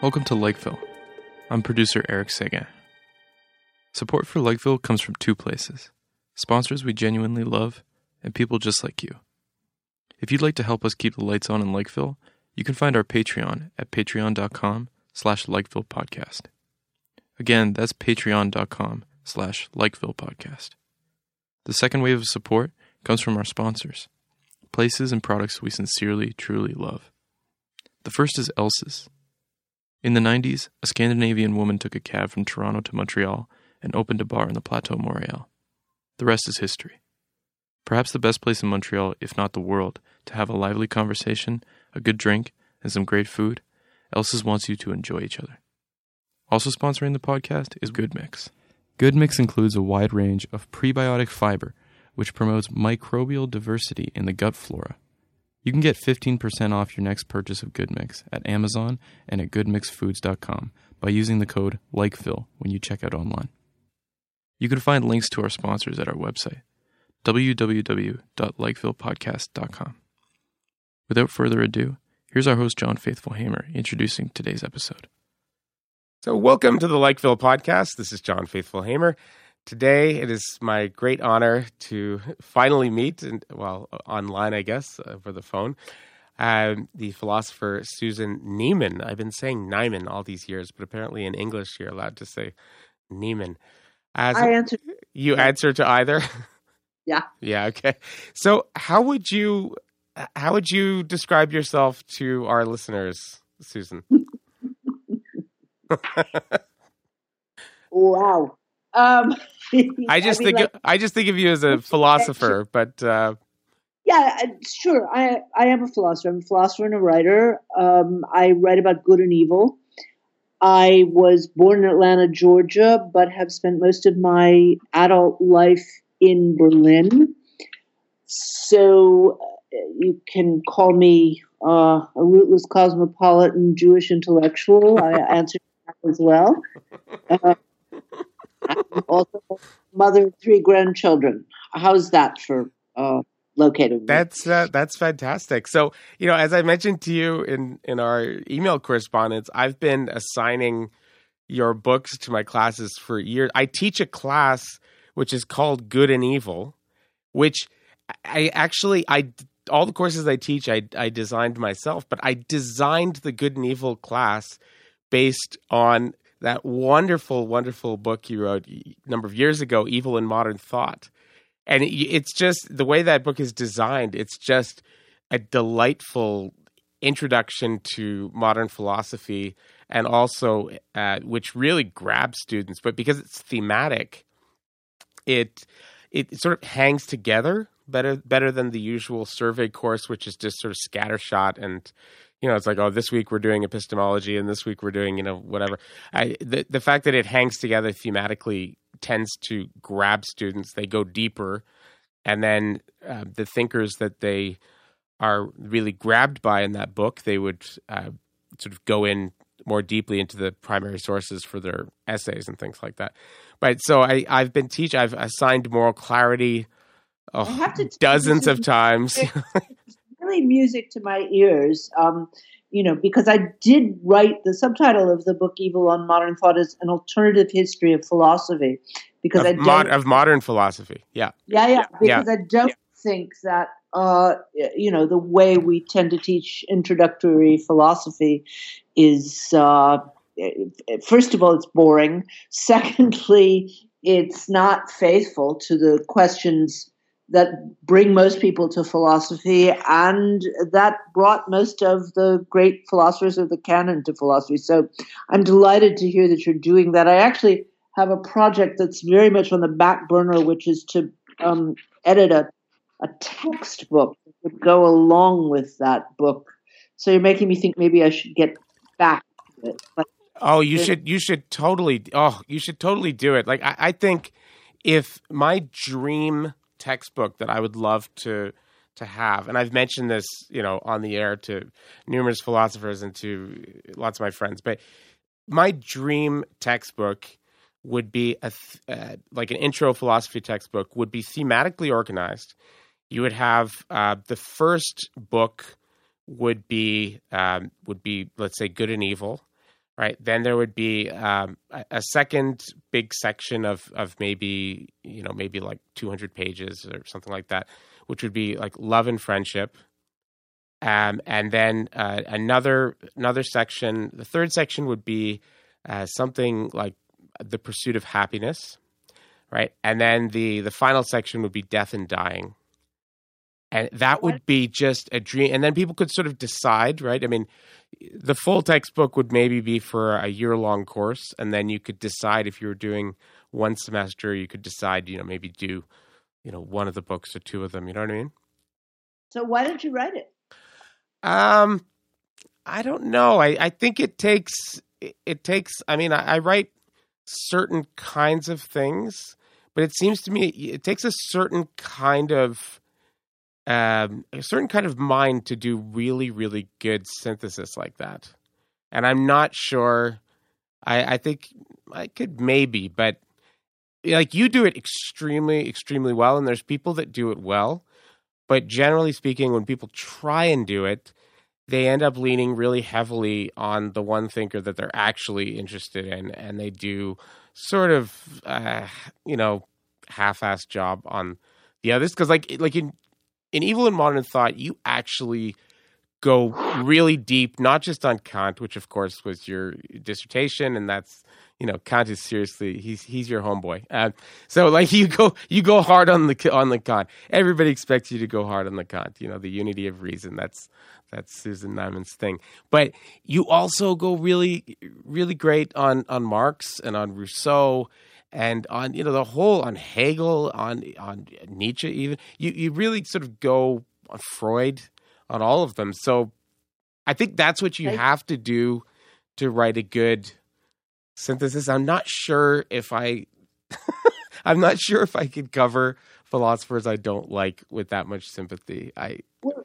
Welcome to Lakeville. I'm producer Eric Seguin. Support for Lakeville comes from two places sponsors we genuinely love, and people just like you. If you'd like to help us keep the lights on in Lakeville, you can find our Patreon at patreon.com slash Lakeville Podcast. Again, that's patreon.com slash Lakeville Podcast. The second wave of support comes from our sponsors, places and products we sincerely, truly love. The first is Elsa's. In the 90s, a Scandinavian woman took a cab from Toronto to Montreal and opened a bar in the Plateau Montreal. The rest is history. Perhaps the best place in Montreal, if not the world, to have a lively conversation, a good drink, and some great food, Elsa's wants you to enjoy each other. Also sponsoring the podcast is Good Mix. Good Mix includes a wide range of prebiotic fiber, which promotes microbial diversity in the gut flora. You can get 15% off your next purchase of Good Mix at Amazon and at goodmixfoods.com by using the code LIKEVILLE when you check out online. You can find links to our sponsors at our website, www.likevillepodcast.com. Without further ado, here's our host, John Faithful Hamer, introducing today's episode. So, welcome to the Lakeville podcast. This is John Faithful Hamer. Today, it is my great honor to finally meet, and well, online, I guess, uh, over the phone, um, the philosopher Susan Neiman. I've been saying Neiman all these years, but apparently in English, you're allowed to say Neiman. As I answer. You answer to either. Yeah. Yeah. Okay. So, how would you how would you describe yourself to our listeners, Susan? wow. Um, I just mean, think like, I just think of you as a philosopher, but uh, yeah, uh, sure. I I am a philosopher. I'm a philosopher and a writer. Um, I write about good and evil. I was born in Atlanta, Georgia, but have spent most of my adult life in Berlin. So uh, you can call me uh, a rootless cosmopolitan Jewish intellectual. I answer that as well. Uh, also mother of three grandchildren. How's that for uh, located? that's uh, that's fantastic. So you know, as I mentioned to you in in our email correspondence, I've been assigning your books to my classes for years. I teach a class which is called Good and Evil, which I actually I all the courses I teach I I designed myself, but I designed the Good and Evil class based on that wonderful wonderful book you wrote a number of years ago, Evil in Modern Thought. And it's just the way that book is designed, it's just a delightful introduction to modern philosophy and also uh, which really grabs students but because it's thematic it it sort of hangs together better better than the usual survey course, which is just sort of scattershot and you know it's like oh this week we're doing epistemology and this week we're doing you know whatever. I, the the fact that it hangs together thematically tends to grab students. They go deeper, and then uh, the thinkers that they are really grabbed by in that book, they would uh, sort of go in more deeply into the primary sources for their essays and things like that. But so I, I've been teach. I've assigned moral clarity oh, I have to tell you, dozens of times. really music to my ears. Um, you know, because I did write the subtitle of the book "Evil on Modern Thought" is an alternative history of philosophy. Because I of, don't, mod, of modern philosophy. Yeah. yeah, yeah, Yeah. because I don't think that uh, you know the way we tend to teach introductory philosophy is uh, first of all it's boring. Secondly, it's not faithful to the questions that bring most people to philosophy and that brought most of the great philosophers of the canon to philosophy. So I'm delighted to hear that you're doing that. I actually have a project that's very much on the back burner, which is to um, edit a, a textbook that would go along with that book. So you're making me think maybe I should get back to it. Oh, you should you should totally oh you should totally do it. Like I, I think if my dream textbook that I would love to to have, and I've mentioned this, you know, on the air to numerous philosophers and to lots of my friends, but my dream textbook would be a th- uh, like an intro philosophy textbook would be thematically organized. You would have uh, the first book would be um, would be let's say good and evil, right? Then there would be um, a, second big section of of maybe you know maybe like 200 pages or something like that, which would be like love and friendship. Um, and then uh, another another section. The third section would be uh, something like the pursuit of happiness, right? And then the the final section would be death and dying. And that would be just a dream. And then people could sort of decide, right? I mean, the full textbook would maybe be for a year long course, and then you could decide if you were doing one semester, you could decide, you know, maybe do, you know, one of the books or two of them. You know what I mean? So why did you write it? Um, I don't know. I, I think it takes it, it takes. I mean, I, I write certain kinds of things, but it seems to me it takes a certain kind of um, a certain kind of mind to do really, really good synthesis like that. And I'm not sure. I, I think I could maybe, but like you do it extremely, extremely well, and there's people that do it well. But generally speaking, when people try and do it, they end up leaning really heavily on the one thinker that they're actually interested in, and they do sort of, uh, you know, half-ass job on the others. Because like, like in in Evil and Modern Thought, you actually go really deep, not just on Kant, which of course was your dissertation, and that's you know Kant is seriously he's he's your homeboy. Uh, so like you go you go hard on the on the Kant. Everybody expects you to go hard on the Kant. You know the unity of reason. That's that's Susan Neiman's thing. But you also go really really great on on Marx and on Rousseau and on you know the whole on Hegel, on on Nietzsche, even you you really sort of go on Freud, on all of them. So I think that's what you have to do to write a good synthesis. I'm not sure if I, I'm not sure if I could cover philosophers I don't like with that much sympathy. I well,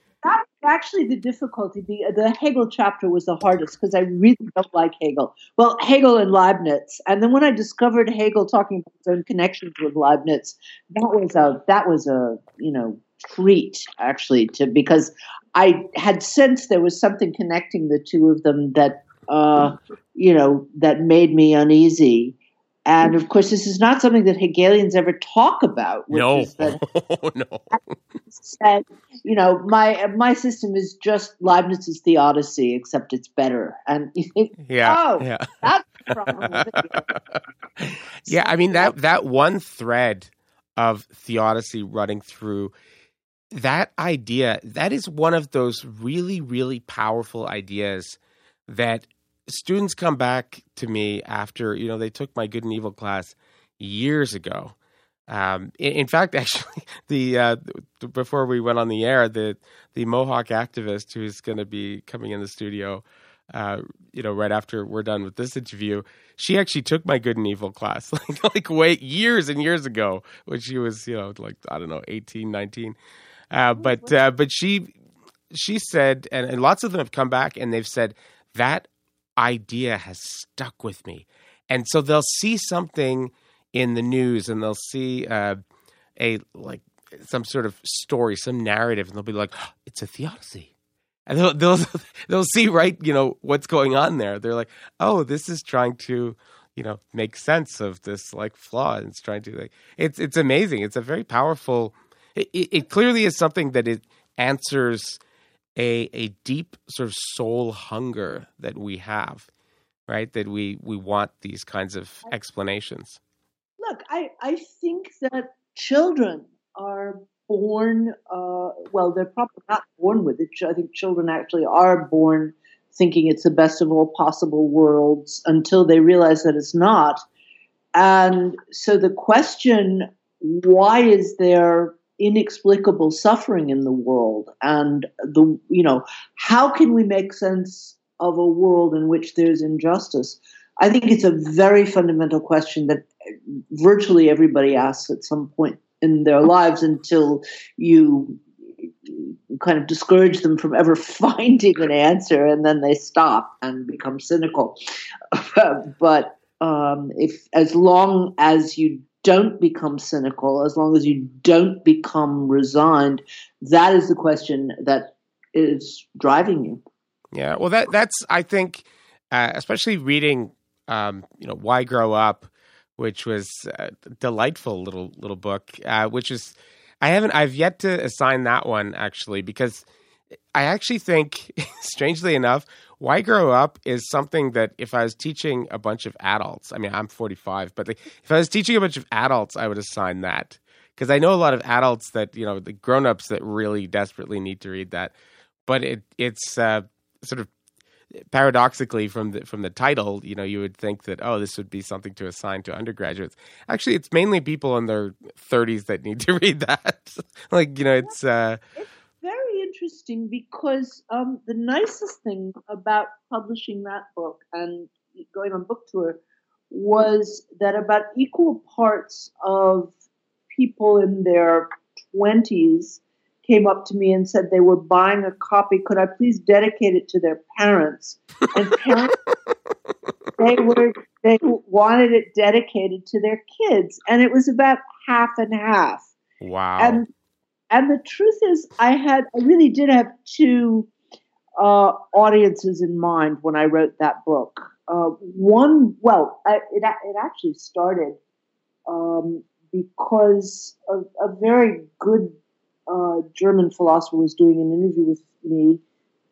actually the difficulty. The the Hegel chapter was the hardest because I really don't like Hegel. Well, Hegel and Leibniz, and then when I discovered Hegel talking about his own connections with Leibniz, that was a that was a you know treat actually to because I had sensed there was something connecting the two of them that uh, you know that made me uneasy. And of course, this is not something that Hegelians ever talk about. Which no, is that no. said, you know, my my system is just Leibniz's theodicy, except it's better. And you oh, think, Yeah, oh, yeah. that's the problem with yeah, I mean that that one thread of theodicy running through that idea that is one of those really really powerful ideas that students come back to me after you know they took my good and evil class years ago um, in, in fact actually the uh, before we went on the air the the mohawk activist who's going to be coming in the studio uh, you know, right after we're done with this interview, she actually took my good and evil class, like like wait years and years ago, when she was, you know, like I don't know, 18, 19. Uh, but uh, but she she said, and, and lots of them have come back and they've said that idea has stuck with me, and so they'll see something in the news and they'll see uh, a like some sort of story, some narrative, and they'll be like, oh, "It's a theodicy." and they'll they'll they'll see right you know what's going on there. They're like oh this is trying to you know make sense of this like flaw. And it's trying to like it's it's amazing. It's a very powerful it, it, it clearly is something that it answers a a deep sort of soul hunger that we have right that we we want these kinds of explanations Look, I, I think that children are born, uh, well, they're probably not born with it. I think children actually are born thinking it's the best of all possible worlds until they realize that it's not. And so the question, why is there inexplicable suffering in the world? And the, you know, how can we make sense of a world in which there's injustice? I think it's a very fundamental question that virtually everybody asks at some point in their lives until you kind of discourage them from ever finding an answer and then they stop and become cynical. but um, if as long as you don't become cynical, as long as you don't become resigned, that is the question that is driving you. Yeah, well, that that's I think, uh, especially reading, um, you know, Why Grow Up, which was a delightful little little book, uh, which is I haven't I've yet to assign that one actually because I actually think, strangely enough, why grow up is something that if I was teaching a bunch of adults, I mean, I'm 45, but if I was teaching a bunch of adults, I would assign that because I know a lot of adults that you know the grown-ups that really desperately need to read that. But it it's uh, sort of paradoxically from the from the title, you know, you would think that oh, this would be something to assign to undergraduates. Actually, it's mainly people in their 30s that need to read that. like you know, it's. Uh, interesting because um, the nicest thing about publishing that book and going on book tour was that about equal parts of people in their 20s came up to me and said they were buying a copy. Could I please dedicate it to their parents? And parents, they were they wanted it dedicated to their kids, and it was about half and half. Wow! And and the truth is, I had, I really did have two uh, audiences in mind when I wrote that book. Uh, one, well, I, it, it actually started um, because a, a, very good uh, German philosopher was doing an interview with me,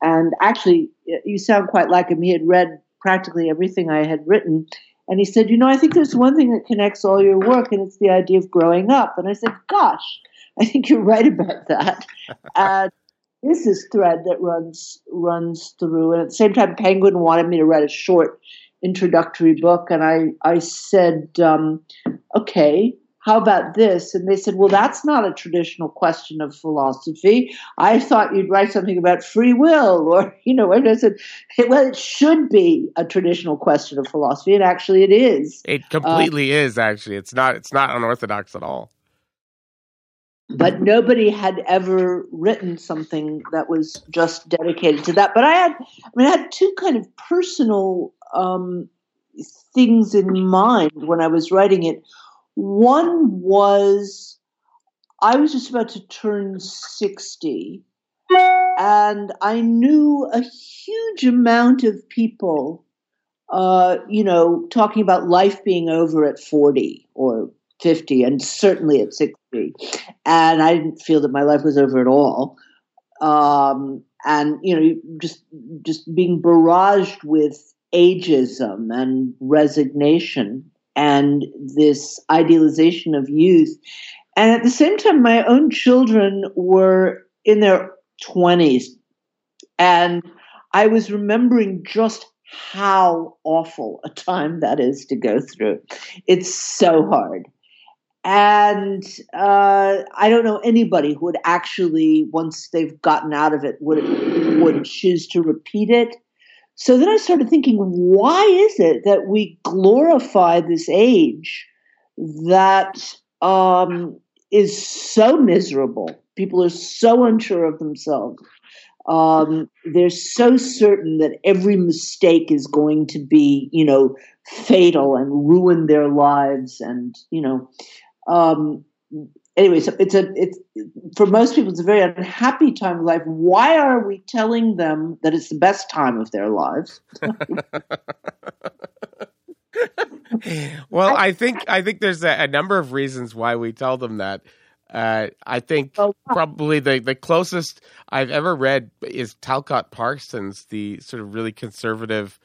and actually, you sound quite like him. He had read practically everything I had written. And he said, You know, I think there's one thing that connects all your work, and it's the idea of growing up. And I said, Gosh, I think you're right about that. uh, this is thread that runs runs through, and at the same time, Penguin wanted me to write a short introductory book, and I I said, um, okay, how about this? And they said, well, that's not a traditional question of philosophy. I thought you'd write something about free will, or you know, and I said, well, it should be a traditional question of philosophy, and actually, it is. It completely uh, is. Actually, it's not. It's not unorthodox at all but nobody had ever written something that was just dedicated to that. But I had, I mean, I had two kind of personal um, things in mind when I was writing it. One was I was just about to turn 60, and I knew a huge amount of people, uh, you know, talking about life being over at 40 or 50 and certainly at 60. And I didn't feel that my life was over at all. Um, and, you know, just, just being barraged with ageism and resignation and this idealization of youth. And at the same time, my own children were in their 20s. And I was remembering just how awful a time that is to go through. It's so hard and uh, I don't know anybody who would actually, once they've gotten out of it, would would choose to repeat it. So then I started thinking, why is it that we glorify this age that um, is so miserable? People are so unsure of themselves. Um, they're so certain that every mistake is going to be, you know, fatal and ruin their lives, and you know, um, anyway, so it's a it's for most people it's a very unhappy time of life. Why are we telling them that it's the best time of their lives? well, I think I think there's a, a, number of reasons why we tell them that. Uh, I think oh, probably the, the closest I've ever read is Talcott Parsons, the sort of really conservative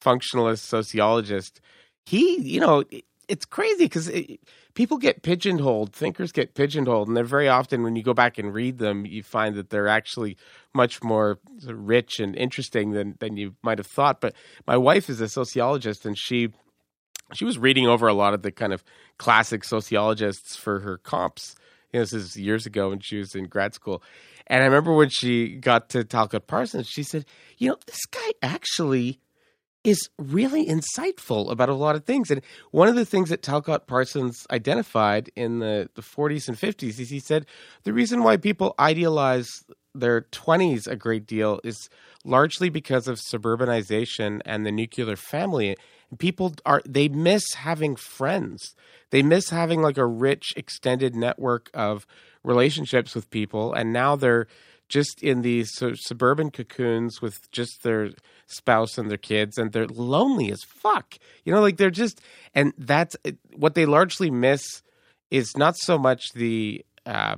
functionalist sociologist. He, you know, it's crazy because it, people get pigeonholed, thinkers get pigeonholed, and they're very often when you go back and read them, you find that they're actually much more rich and interesting than than you might have thought. But my wife is a sociologist, and she she was reading over a lot of the kind of classic sociologists for her comps. You know, this is years ago when she was in grad school. And I remember when she got to Talcott Parsons, she said, "You know, this guy actually." Is really insightful about a lot of things. And one of the things that Talcott Parsons identified in the, the 40s and 50s is he said the reason why people idealize their 20s a great deal is largely because of suburbanization and the nuclear family. people are they miss having friends. They miss having like a rich extended network of relationships with people, and now they're just in these suburban cocoons with just their spouse and their kids, and they're lonely as fuck. You know, like they're just, and that's what they largely miss is not so much the uh,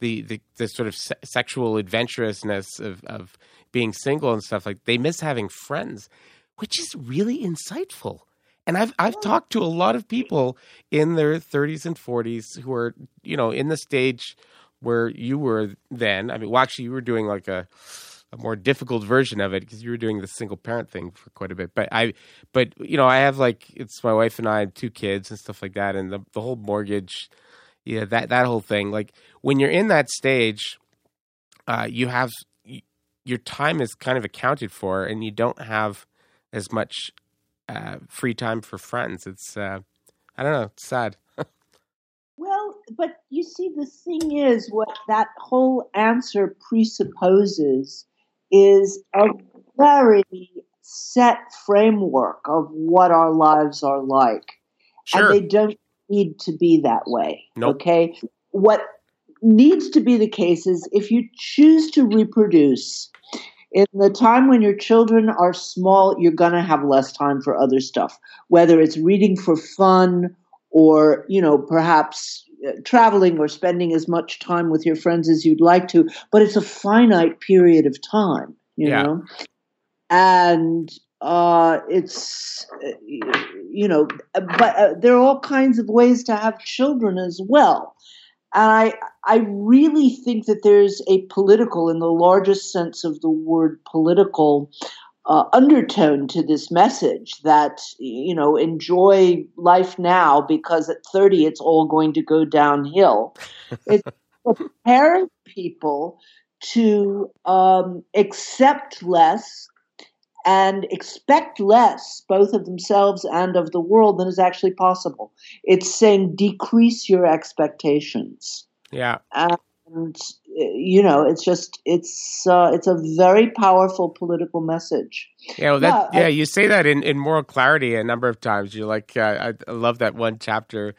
the, the the sort of se- sexual adventurousness of of being single and stuff like they miss having friends, which is really insightful. And I've I've talked to a lot of people in their 30s and 40s who are you know in the stage where you were then. I mean, well, actually, you were doing like a a more difficult version of it because you were doing the single parent thing for quite a bit. But I, but you know, I have like it's my wife and I, two kids and stuff like that, and the the whole mortgage, yeah, that that whole thing. Like when you're in that stage, uh, you have your time is kind of accounted for, and you don't have as much uh, free time for friends. It's uh, I don't know, it's sad. But you see, the thing is, what that whole answer presupposes is a very set framework of what our lives are like. Sure. And they don't need to be that way. Nope. Okay. What needs to be the case is if you choose to reproduce in the time when your children are small, you're going to have less time for other stuff, whether it's reading for fun or, you know, perhaps traveling or spending as much time with your friends as you'd like to, but it's a finite period of time, you Yeah. know? And uh, it's, uh, you know, but uh, there are all kinds of ways to have children as well. And I, I really think that there's a political, in the largest sense of the word political, uh, undertone to this message that you know enjoy life now because at 30 it's all going to go downhill. It's preparing people to um, accept less and expect less both of themselves and of the world than is actually possible. It's saying decrease your expectations. Yeah. and you know it's just it's uh, it's a very powerful political message Yeah, well, that, Yeah, yeah, I- you say that in, in moral clarity a number of times. You're like, uh, I, I love that one chapter.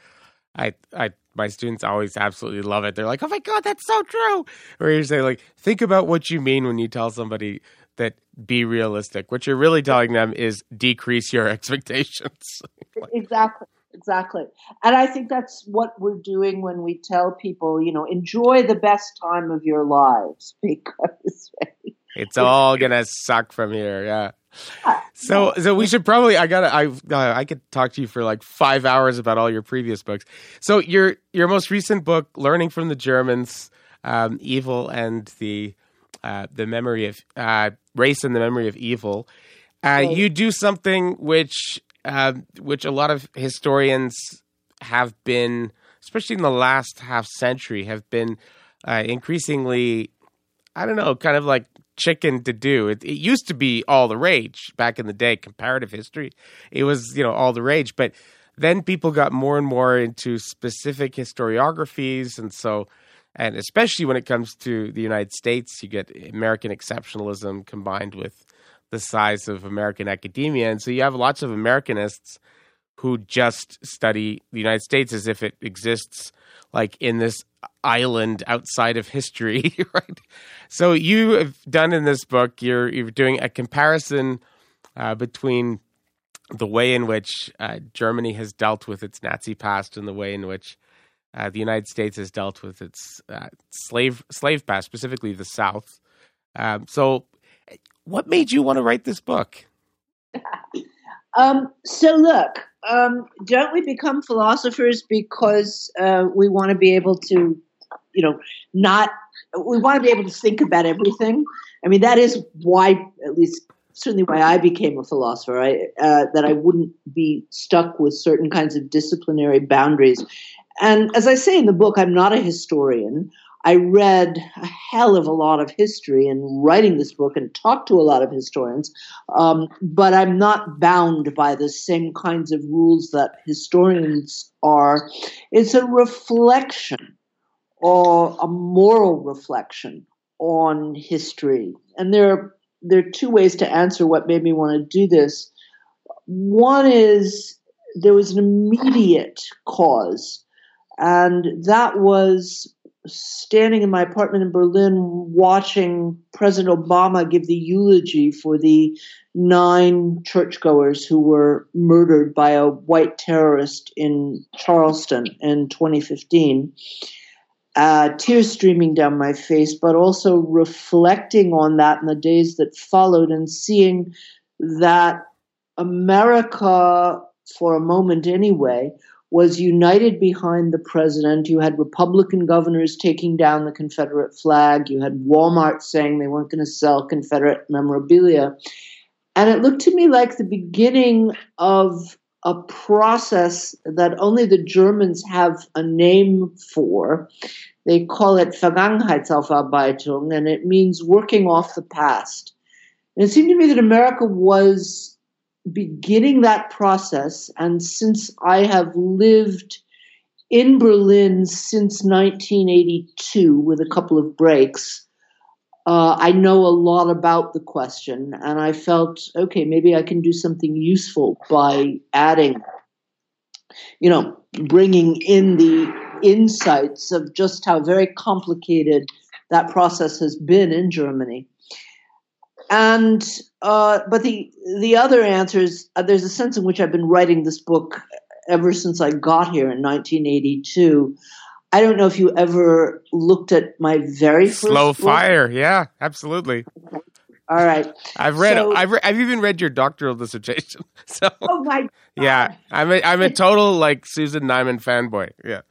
I, I, my students always absolutely love it. They're like, oh my god, that's so true. Where you say like, think about what you mean when you tell somebody that be realistic. What you're really telling them is decrease your expectations. exactly exactly and i think that's what we're doing when we tell people you know enjoy the best time of your lives because It's all gonna suck from here. Yeah. So, so we should probably. I gotta. I uh, I could talk to you for like five hours about all your previous books. So your your most recent book, "Learning from the Germans: um, Evil and the uh, the Memory of uh, Race and the Memory of Evil," uh, Right. you do something which uh, which a lot of historians have been, especially in the last half century, have been uh, increasingly I don't know, kind of like chicken to do. It, it used to be all the rage back in the day, comparative history. It was, you know, all the rage. But then people got more and more into specific historiographies. And so, and especially when it comes to the United States, you get American exceptionalism combined with the size of American academia. And so you have lots of Americanists who just study the United States as if it exists like in this island outside of history, right? So you have done in this book, you're you're doing a comparison uh, between the way in which uh, Germany has dealt with its Nazi past and the way in which uh, the United States has dealt with its uh, slave slave past, specifically the South. Um, so, what made you want to write this book? Um, so look, um, don't we become philosophers because uh, we want to be able to, you know, not we want to be able to think about everything. I mean, that is why, at least certainly why I became a philosopher. I, uh, that I wouldn't be stuck with certain kinds of disciplinary boundaries. And as I say in the book, I'm not a historian. I read a hell of a lot of history in writing this book and talked to a lot of historians, um, but I'm not bound by the same kinds of rules that historians are. It's a reflection or a moral reflection on history. And there are, there are two ways to answer what made me want to do this. one is there was an immediate cause, and that was standing in my apartment in Berlin watching President Obama give the eulogy for the nine churchgoers who were murdered by a white terrorist in Charleston in 2015. Uh, tears streaming down my face, but also reflecting on that in the days that followed and seeing that America, for a moment anyway, was united behind the president. You had Republican governors taking down the Confederate flag. You had Walmart saying they weren't going to sell Confederate memorabilia. And it looked to me like the beginning of a process that only the Germans have a name for. They call it Vergangenheitsaufarbeitung, and it means working off the past. And it seemed to me that America was beginning that process. And since I have lived in Berlin since 1982 with a couple of breaks, uh, I know a lot about the question. And I felt, okay, maybe I can do something useful by adding, you know, bringing in the insights of just how very complicated that process has been in Germany. And uh, but the the other answer is uh, there's a sense in which I've been writing this book ever since I got here in 1982. I don't know if you ever looked at my very first slow book. fire. Yeah, absolutely. All right. I've read. So- I've, re- I've even read your doctoral dissertation. So Oh my. yeah, I'm a, I'm a total like Susan Neiman fanboy. Yeah.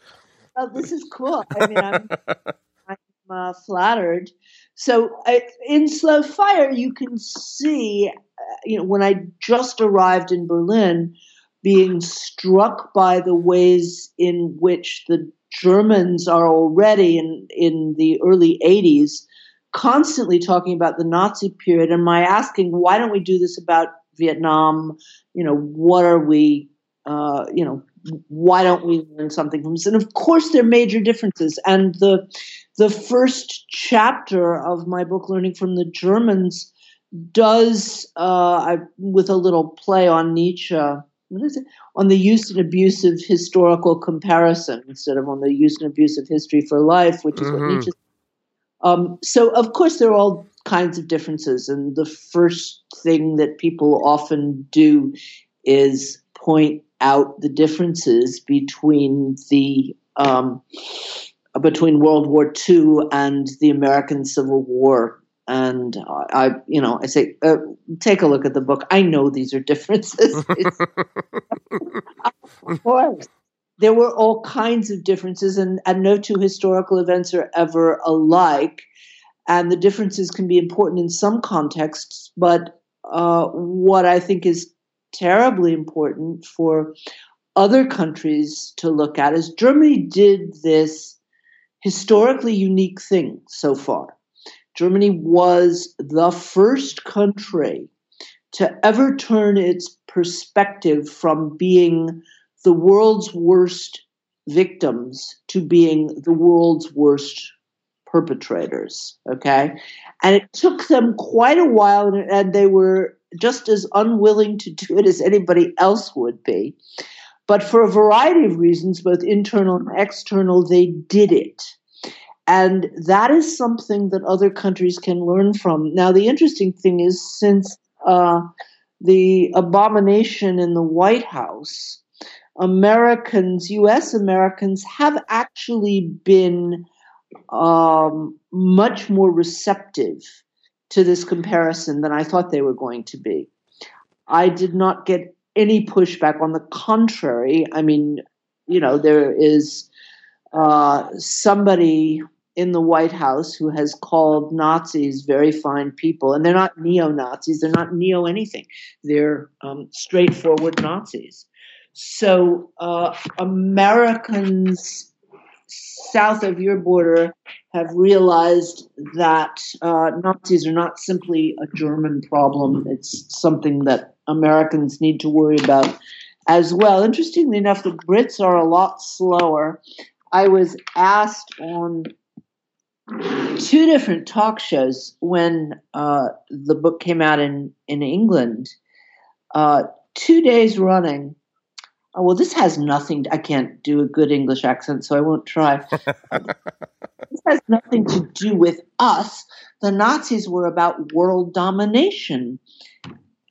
Oh, this is cool. I mean, I'm, I'm uh, flattered. So in Slow Fire, you can see, uh, you know, when I just arrived in Berlin, being struck by the ways in which the Germans are already in in the early '80s, constantly talking about the Nazi period, and my asking, why don't we do this about Vietnam? You know, what are we? Uh, you know, why don't we learn something from this? And of course, there are major differences. And the the first chapter of my book, Learning from the Germans, does uh, I, with a little play on Nietzsche. What is it? On the use and abuse of historical comparison instead of on the use and abuse of history for life, which is Mhm. what Nietzsche. Um, so, of course, there are all kinds of differences, and the first thing that people often do is point out the differences between the um, between World War II and the American Civil War. And I, you know, I say, uh, take a look at the book. I know these are differences. Of course, there were all kinds of differences, and, and no two historical events are ever alike. And the differences can be important in some contexts, but uh, what I think is terribly important for other countries to look at is Germany did this historically unique thing so far. Germany was the first country to ever turn its perspective from being the world's worst victims to being the world's worst perpetrators. Okay. And it took them quite a while, and- they were just as unwilling to do it as anybody else would be. But for a variety of reasons, both internal and external, they did it. And that is something that other countries can learn from. Now, the interesting thing is, since uh, the abomination in the White House, Americans, US Americans, have actually been um, much more receptive to this comparison than I thought they were going to be. I did not get any pushback. On the contrary, I mean, you know, there is uh, somebody in the White House who has called Nazis very fine people, and they're not neo Nazis, they're not neo anything, they're um, straightforward Nazis. So, uh, Americans south of your border have realized that uh, Nazis are not simply a German problem, it's something that Americans need to worry about as well. Interestingly enough, the Brits are a lot slower. I was asked on two different talk shows when uh, the book came out in, in England uh, two days running. Oh, well, this has nothing. To, I can't do a good English accent, so I won't try. this has nothing to do with us. The Nazis were about world domination.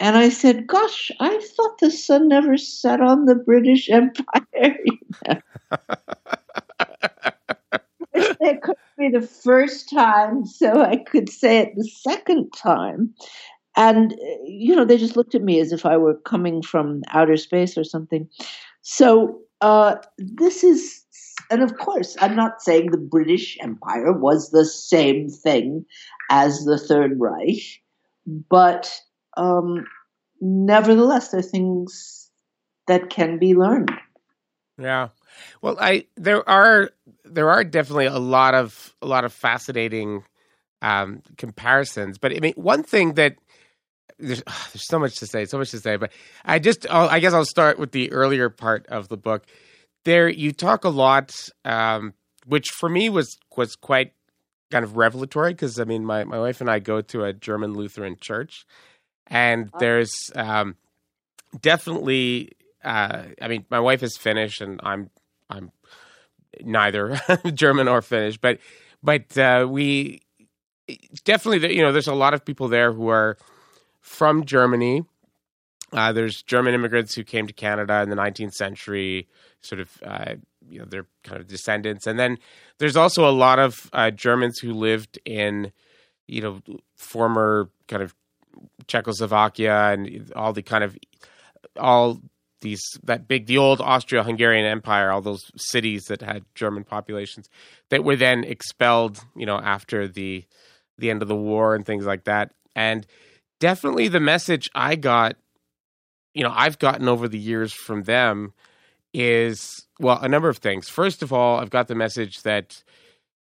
And I said, Gosh, I thought the sun never set on the British Empire. it could be the first time, so I could say it the second time. And, you know, they just looked at me as if I were coming from outer space or something. So uh, this is, and of course, I'm not saying the British Empire was the same thing as the Third Reich, but um, nevertheless, there are things that can be learned. Yeah. Well, I there are there are definitely a lot of a lot of fascinating um, comparisons, but I mean, one thing that there's there's so much to say, so much to say, but I just I'll, i guess I'll start with the earlier part of the book. There, you talk a lot, um, which for me was was quite kind of revelatory because I mean, my my wife and I go to a German Lutheran church, and oh. there's um, definitely uh, I mean, my wife is Finnish, and I'm I'm neither German or Finnish, but but uh, we definitely you know there's a lot of people there who are from Germany. Uh, there's German immigrants who came to Canada in the 19th century, sort of uh, you know they're kind of descendants, and then there's also a lot of uh, Germans who lived in you know former kind of Czechoslovakia and all the kind of all these that big the old Austro-Hungarian Empire, all those cities that had German populations that were then expelled, you know, after the the end of the war and things like that. And definitely the message I got, you know, I've gotten over the years from them is well, a number of things. First of all, I've got the message that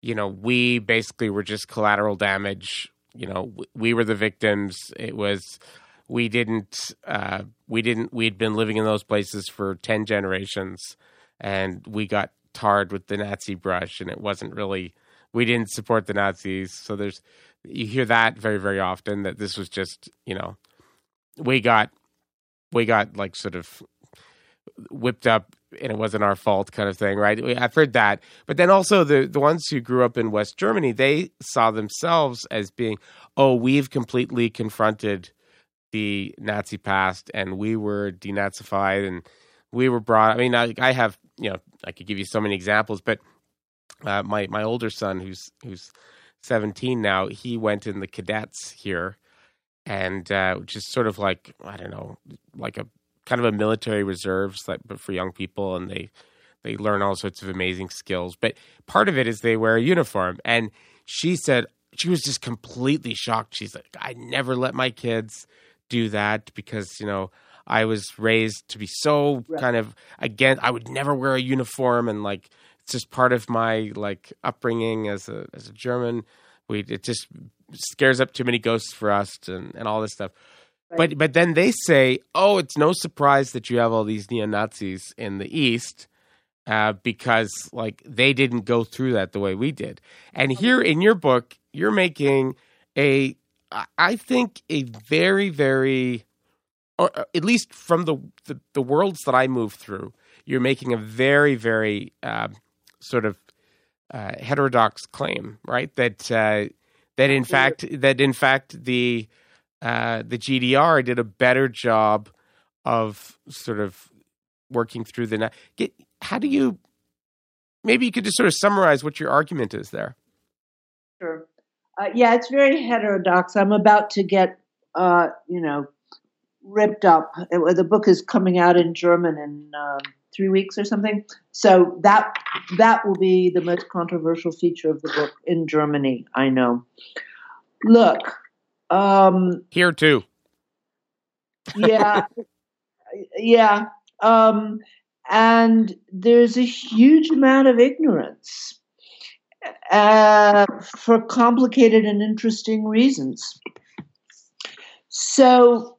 you know, we basically were just collateral damage. You know, we were the victims. It was we didn't uh, we didn't we'd been living in those places for 10 generations and we got tarred with the nazi brush and it wasn't really we didn't support the nazis so there's you hear that very very often that this was just you know we got we got like sort of whipped up and it wasn't our fault kind of thing right i've heard that but then also the the ones who grew up in west germany they saw themselves as being oh we've completely confronted the Nazi past, and we were denazified, and we were brought. I mean, I, I have you know I could give you so many examples, but uh, my my older son, who's who's seventeen now, he went in the cadets here, and uh, which is sort of like I don't know, like a kind of a military reserves, like but for young people, and they they learn all sorts of amazing skills. But part of it is they wear a uniform, and she said she was just completely shocked. She's like, I never let my kids do that because you know I was raised to be so right. kind of again. I would never wear a uniform, and like just part of my like upbringing as a as a German. We it just scares up too many ghosts for us and and all this stuff. Right. But but then they say, oh, it's no surprise that you have all these neo Nazis in the East. Uh, because like they didn't go through that the way we did. And here in your book, you're making a I think a very, very, or uh, at least from the, the, the worlds that I move through, you're making a very, very uh, sort of uh, heterodox claim, right? That uh, that in fact that in fact the uh, the GDR did a better job of sort of working through the. Get, how do you? Maybe you could just sort of summarize what your argument is there. Sure. Uh, yeah, it's very heterodox. I'm about to get, uh, you know, ripped up. It, the book is coming out in German in um, three weeks or something. So that that will be the most controversial feature of the book in Germany. I know. Look, um, here too. yeah, yeah. Um, and there's a huge amount of ignorance uh, for complicated and interesting reasons. So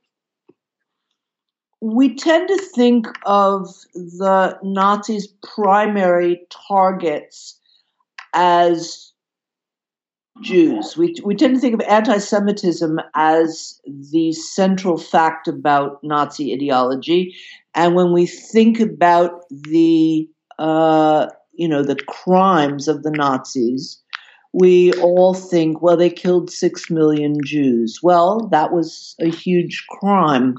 we tend to think of the Nazis' primary targets as Jews. We, we tend to think of anti Semitism as the central fact about Nazi ideology. And when we think about the, uh, you know, the crimes of the Nazis, we all think, well, they killed six million Jews. Well, that was a huge crime.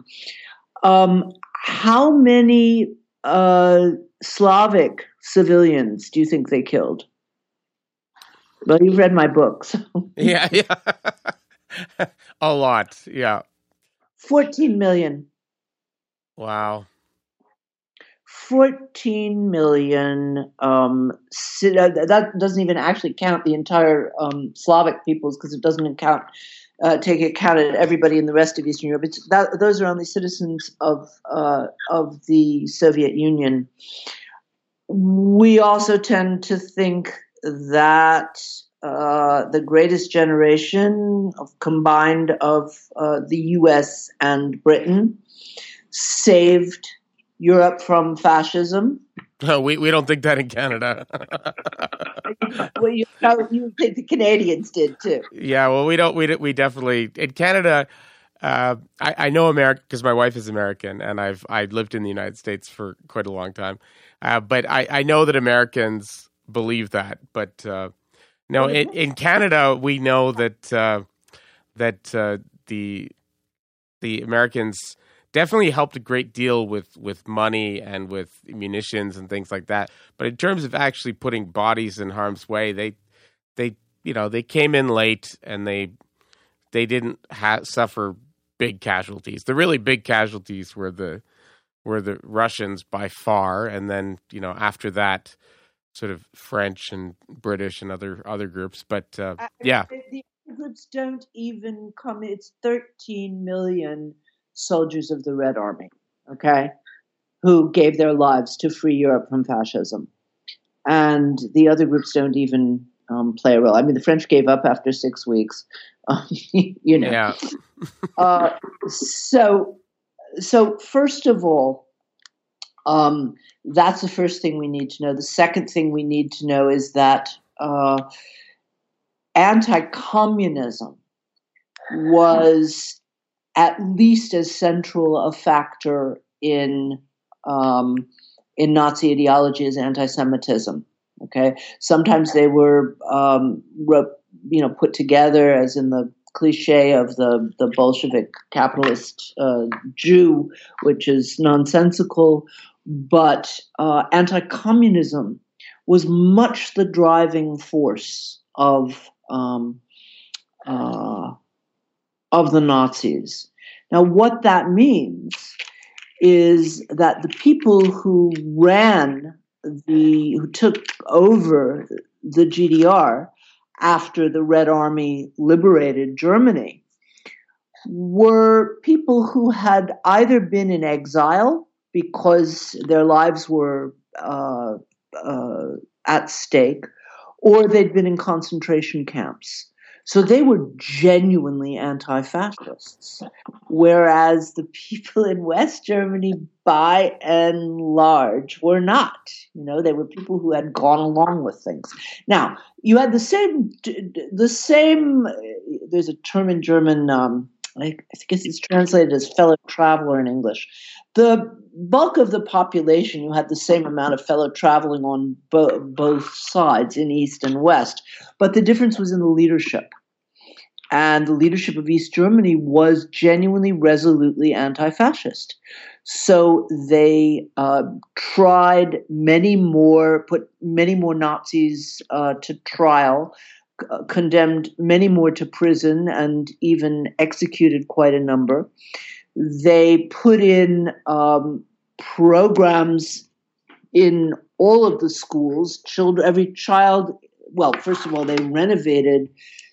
Um, how many uh, Slavic civilians do you think they killed? Well, you've read my books. yeah, yeah. a lot. Yeah. 14 million. Wow. 14 million. Um, uh, that doesn't even actually count the entire um, Slavic peoples because it doesn't count. Uh, take account of everybody in the rest of Eastern Europe. That, those are only citizens of uh, of the Soviet Union. We also tend to think that uh, the greatest generation of combined of uh, the U.S. and Britain saved Europe from fascism. No, we, we don't think that in Canada. well, you, you think the Canadians did too. Yeah, well, we don't. We we definitely in Canada. Uh, I, I know America because my wife is American, and I've I've lived in the United States for quite a long time. Uh, but I, I know that Americans believe that. But uh, no, in, in Canada, we know that uh, that uh, the the Americans definitely helped a great deal with with money and with munitions and things like that. But in terms of actually putting bodies in harm's way, they they you know they came in late and they they didn't ha- suffer big casualties. The really big casualties were the were the Russians by far, and then you know after that, sort of French and British and other other groups. But uh, yeah, the groups don't even come. It's thirteen million soldiers of the Red Army, okay, who gave their lives to free Europe from fascism, and the other groups don't even um, play a role. I mean, the French gave up after six weeks. you know. Yeah. uh, so so first of all, um, that's the first thing we need to know. The second thing we need to know is that uh, anti-communism was at least as central a factor in um, in Nazi ideology as anti-Semitism. Okay, sometimes they were um, you know put together as in the cliche of the, the Bolshevik capitalist uh, Jew, which is nonsensical, but uh, anti communism was much the driving force of, um, uh, of the Nazis. Now, what that means is that the people who ran the, who took over the GDR after the Red Army liberated Germany were people who had either been in exile because their lives were uh, uh, at stake or they'd been in concentration camps. So they were genuinely anti fascists. Whereas the people in West Germany, by and large, were not. You know, they were people who had gone along with things. Now, you had the same, the same, there's a term in German, um, I guess it's translated as fellow traveler in English. The bulk of the population, you had the same amount of fellow traveling on bo- both sides, in East and West, but the difference was in the leadership. And the leadership of East Germany was genuinely, resolutely anti fascist. So they uh, tried many more, put many more Nazis uh, to trial, c- condemned many more to prison, and even executed quite a number. They put in um, programs in all of the schools. Children, every child. Well, first of all, they renovated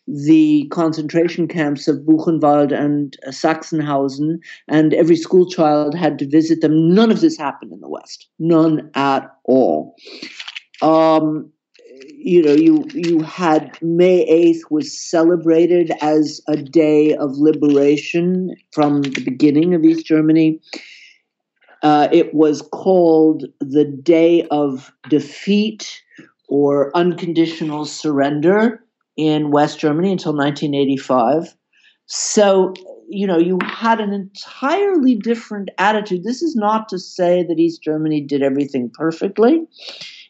the concentration camps of Buchenwald and Sachsenhausen, and every school child had to visit them. None of this happened in the West. None at all. Um, you know, you you had May eighth was celebrated as a day of liberation from the beginning of East Germany. Uh, it was called the Day of Defeat or Unconditional Surrender in West Germany until 1985. So, you know, you had an entirely different attitude. This is not to say that East Germany did everything perfectly.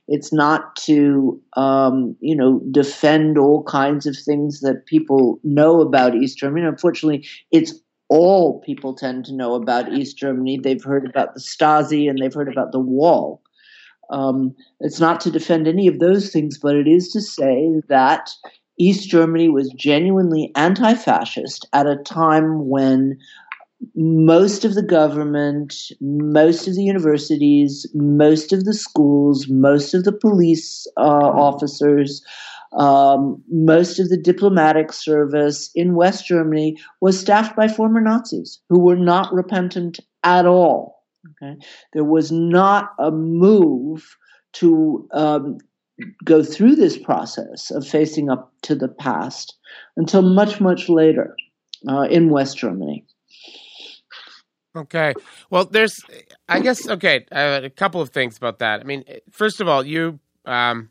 It's not to, um, you know, defend all kinds of things that people know about East Germany. Unfortunately, it's all people tend to know about East Germany. They've heard about the Stasi and they've heard about the wall. Um, it's not to defend any of those things, but it is to say that East Germany was genuinely anti fascist at a time when most of the government, most of the universities, most of the schools, most of the police uh, officers, um, most of the diplomatic service in West Germany was staffed by former Nazis who were not repentant at all. Okay? There was not a move to um, go through this process of facing up to the past until much, much later uh, in West Germany. Okay. Well, there's, I guess, okay, uh, a couple of things about that. I mean, first of all, you, um,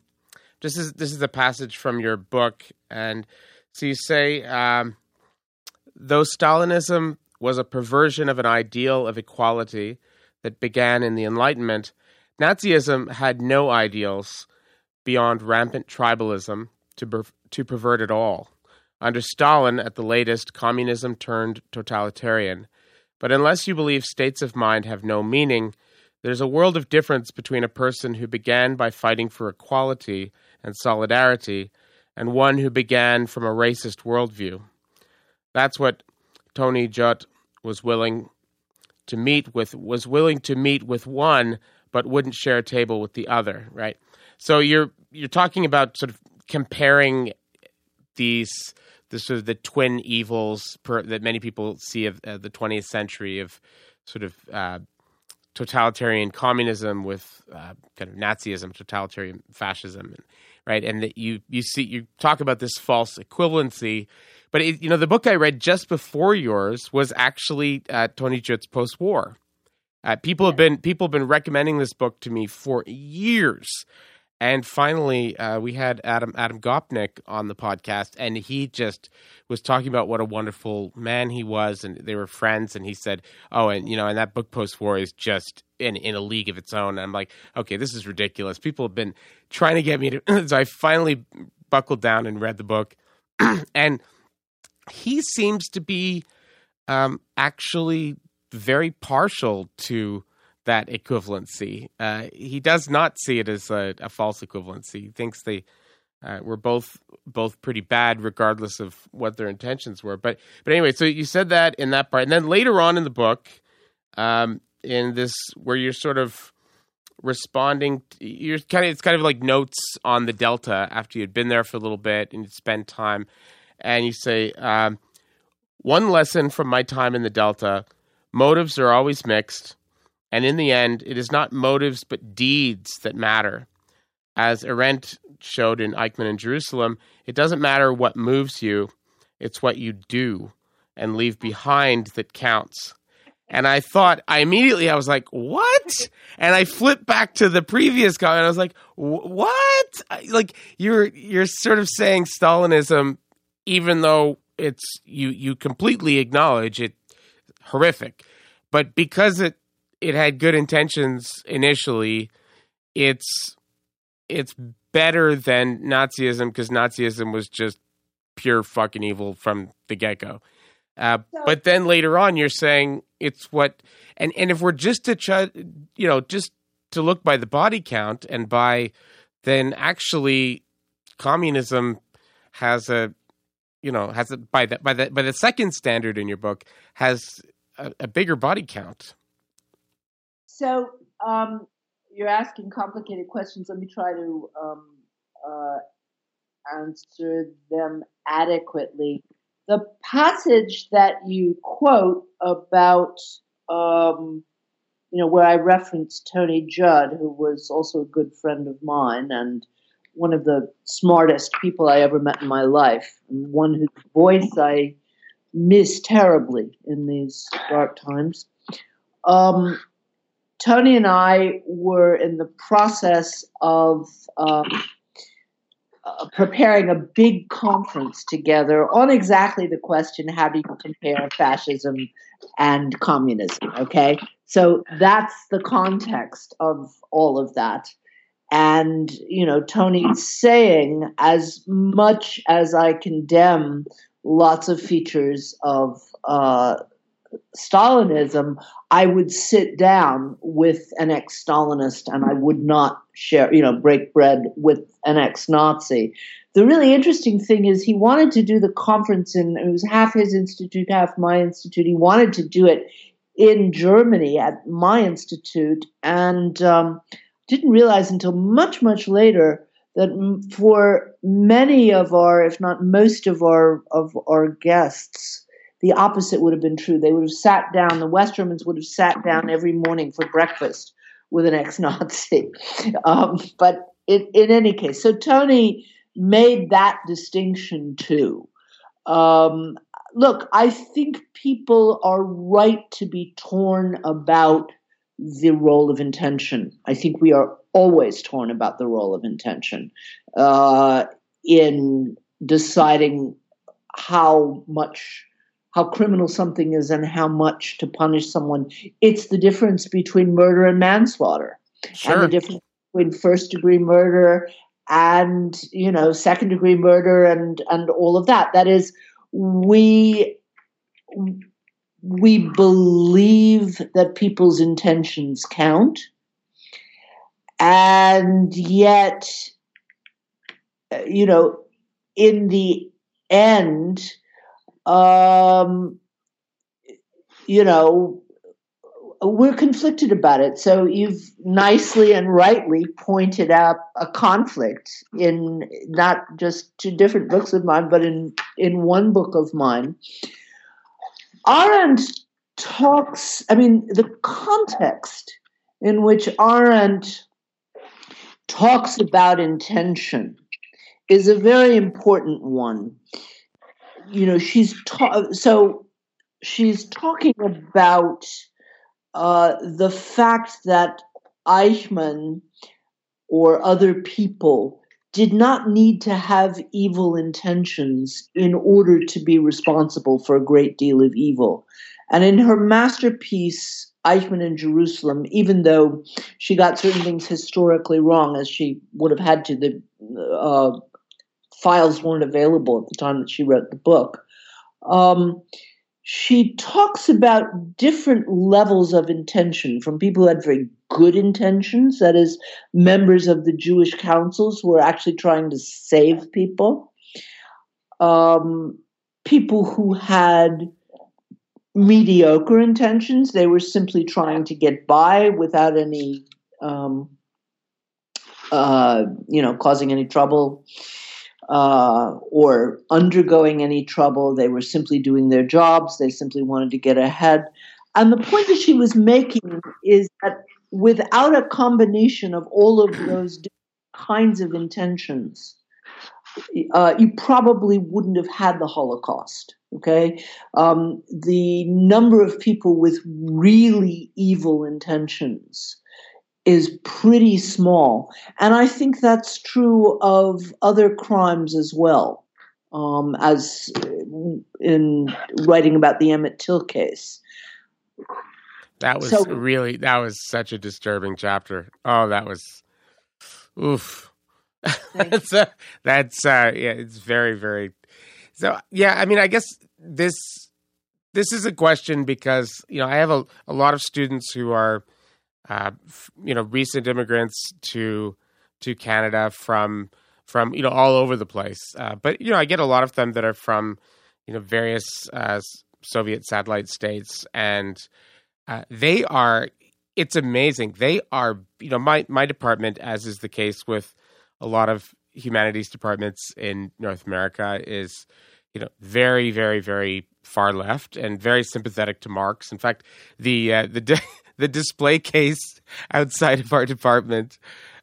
this is this is a passage from your book, and so you say, um, though Stalinism was a perversion of an ideal of equality that began in the Enlightenment, Nazism had no ideals beyond rampant tribalism to per- to pervert it all. Under Stalin, at the latest, communism turned totalitarian. But unless you believe states of mind have no meaning, there's a world of difference between a person who began by fighting for equality and solidarity and one who began from a racist worldview. That's what Tony Judt was willing to meet with was willing to meet with one but wouldn't share a table with the other, right? So you're you're talking about sort of comparing these the sort of the twin evils per, that many people see of uh, the 20th century of sort of uh, totalitarian communism with uh, kind of Nazism, totalitarian fascism, right? And that you you see you talk about this false equivalency, but it, you know the book I read just before yours was actually uh, Tony Judt's post-war. Uh, people have been people have been recommending this book to me for years. And finally, uh, we had Adam Adam Gopnik on the podcast, and he just was talking about what a wonderful man he was, and they were friends. And he said, "Oh, and you know, and that book post war is just in in a league of its own." And I'm like, "Okay, this is ridiculous." People have been trying to get me to, so I finally buckled down and read the book, and he seems to be um, actually very partial to that equivalency. Uh, he does not see it as a, a false equivalency. He thinks they uh, were both both pretty bad, regardless of what their intentions were. But but anyway, so you said that in that part, and then later on in the book, um, in this where you're sort of responding, you're kind of it's kind of like notes on the Delta after you'd been there for a little bit and you'd spend time, and you say. Um, one lesson from my time in the Delta motives are always mixed and in the end, it is not motives but deeds that matter. As Arendt showed in Eichmann in Jerusalem, it doesn't matter what moves you, it's what you do and leave behind that counts. And I thought, I immediately, I was like, what? And I flipped back to the previous comment. I was like, what? Like you're, you're sort of saying Stalinism, even though it's, you, you completely acknowledge it horrific, but because it it had good intentions initially. It's it's better than Nazism because Nazism was just pure fucking evil from the get go. Uh, but then later on, you're saying it's what, and and if we're just to try, you know, just to look by the body count and by, then actually, communism has a, you know, has a by the by the by the second standard in your book has a, a bigger body count. So um, you're asking complicated questions. Let me try to um, uh, answer them adequately. The passage that you quote about, um, you know, where I referenced Tony Judt, who was also a good friend of mine and one of the smartest people I ever met in my life, and one whose voice I miss terribly in these dark times. Um, Tony and I were in the process of um, uh, preparing a big conference together on exactly the question how do you compare fascism and communism? Okay. So that's the context of all of that. And, you know, Tony's saying, as much as I condemn lots of features of uh, Stalinism, I would sit down with an ex Stalinist and I would not share, you know, break bread with an ex Nazi. The really interesting thing is he wanted to do the conference in, it was half his institute, half my institute. He wanted to do it in Germany at my institute and um, didn't realize until much, much later that for many of our, if not most of our, of our guests, the opposite would have been true. They would have sat down, the West Germans would have sat down every morning for breakfast with an ex Nazi. Um, but in, in, any case, so Tony made that distinction too. Um, look, I think people are right to be torn about the role of intention. I think we are always torn about the role of intention uh, in deciding how much how criminal something is and how much to punish someone. It's the difference between murder and manslaughter. Sure. And the difference between first degree murder and, you know, second degree murder and, and all of that. That is, we we believe that people's intentions count. And yet, uh, you know, in the end, um, you know, we're conflicted about it. So you've nicely and rightly pointed out a conflict in not just two different books of mine, but in, in one book of mine. Arendt talks, I mean, the context in which Arendt talks about intention is a very important one you know, she's ta- so she's talking about uh, the fact that Eichmann or other people did not need to have evil intentions in order to be responsible for a great deal of evil. And in her masterpiece, Eichmann in Jerusalem, even though she got certain things historically wrong, as she would have had to, the uh, files weren't available at the time that she wrote the book. Um, she talks about different levels of intention from people who had very good intentions, that is, members of the Jewish councils who were actually trying to save people, um, people who had mediocre intentions, they were simply trying to get by without any, um, uh, you know, causing any trouble uh, or undergoing any trouble. They were simply doing their jobs. They simply wanted to get ahead. And the point that she was making is that without a combination of all of those kinds of intentions, uh, you probably wouldn't have had the Holocaust. Okay, um, the number of people with really evil intentions is pretty small. And I think that's true of other crimes as well, um, as in writing about the Emmett Till case. That was so, really, that was such a disturbing chapter. Oh, that was, oof. that's, uh, that's, uh, yeah, it's very, very, so, yeah, I mean, I guess this, this is a question because, you know, I have a, a lot of students who are, uh, you know, recent immigrants to to Canada from from you know all over the place. Uh, but you know, I get a lot of them that are from you know various uh, Soviet satellite states, and uh, they are. It's amazing. They are. You know, my my department, as is the case with a lot of humanities departments in North America, is you know very very very far left and very sympathetic to Marx. In fact, the uh, the the display case outside of our department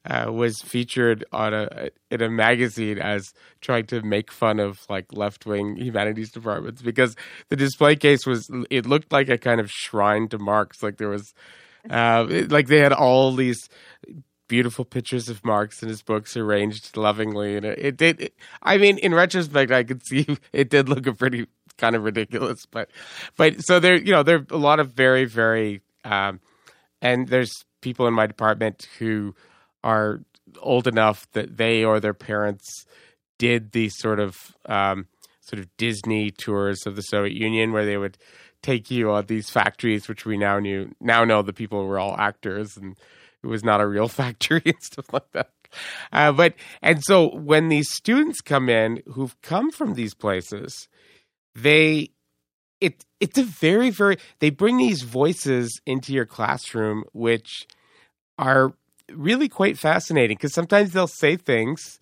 uh, was featured on a in a magazine as trying to make fun of like left wing humanities departments because the display case was it looked like a kind of shrine to Marx. Like there was uh, it, like they had all these beautiful pictures of Marx and his books arranged lovingly, and it, it did. It, I mean, in retrospect, I could see it did look a pretty kind of ridiculous, but but so there, you know, there are a lot of very very, um, and there's people in my department who are old enough that they or their parents did these sort of um, sort of Disney tours of the Soviet Union, where they would take you on these factories, which we now knew now know the people were all actors and it was not a real factory and stuff like that. Uh, but and so when these students come in who've come from these places, they it it's a very very they bring these voices into your classroom which are really quite fascinating because sometimes they'll say things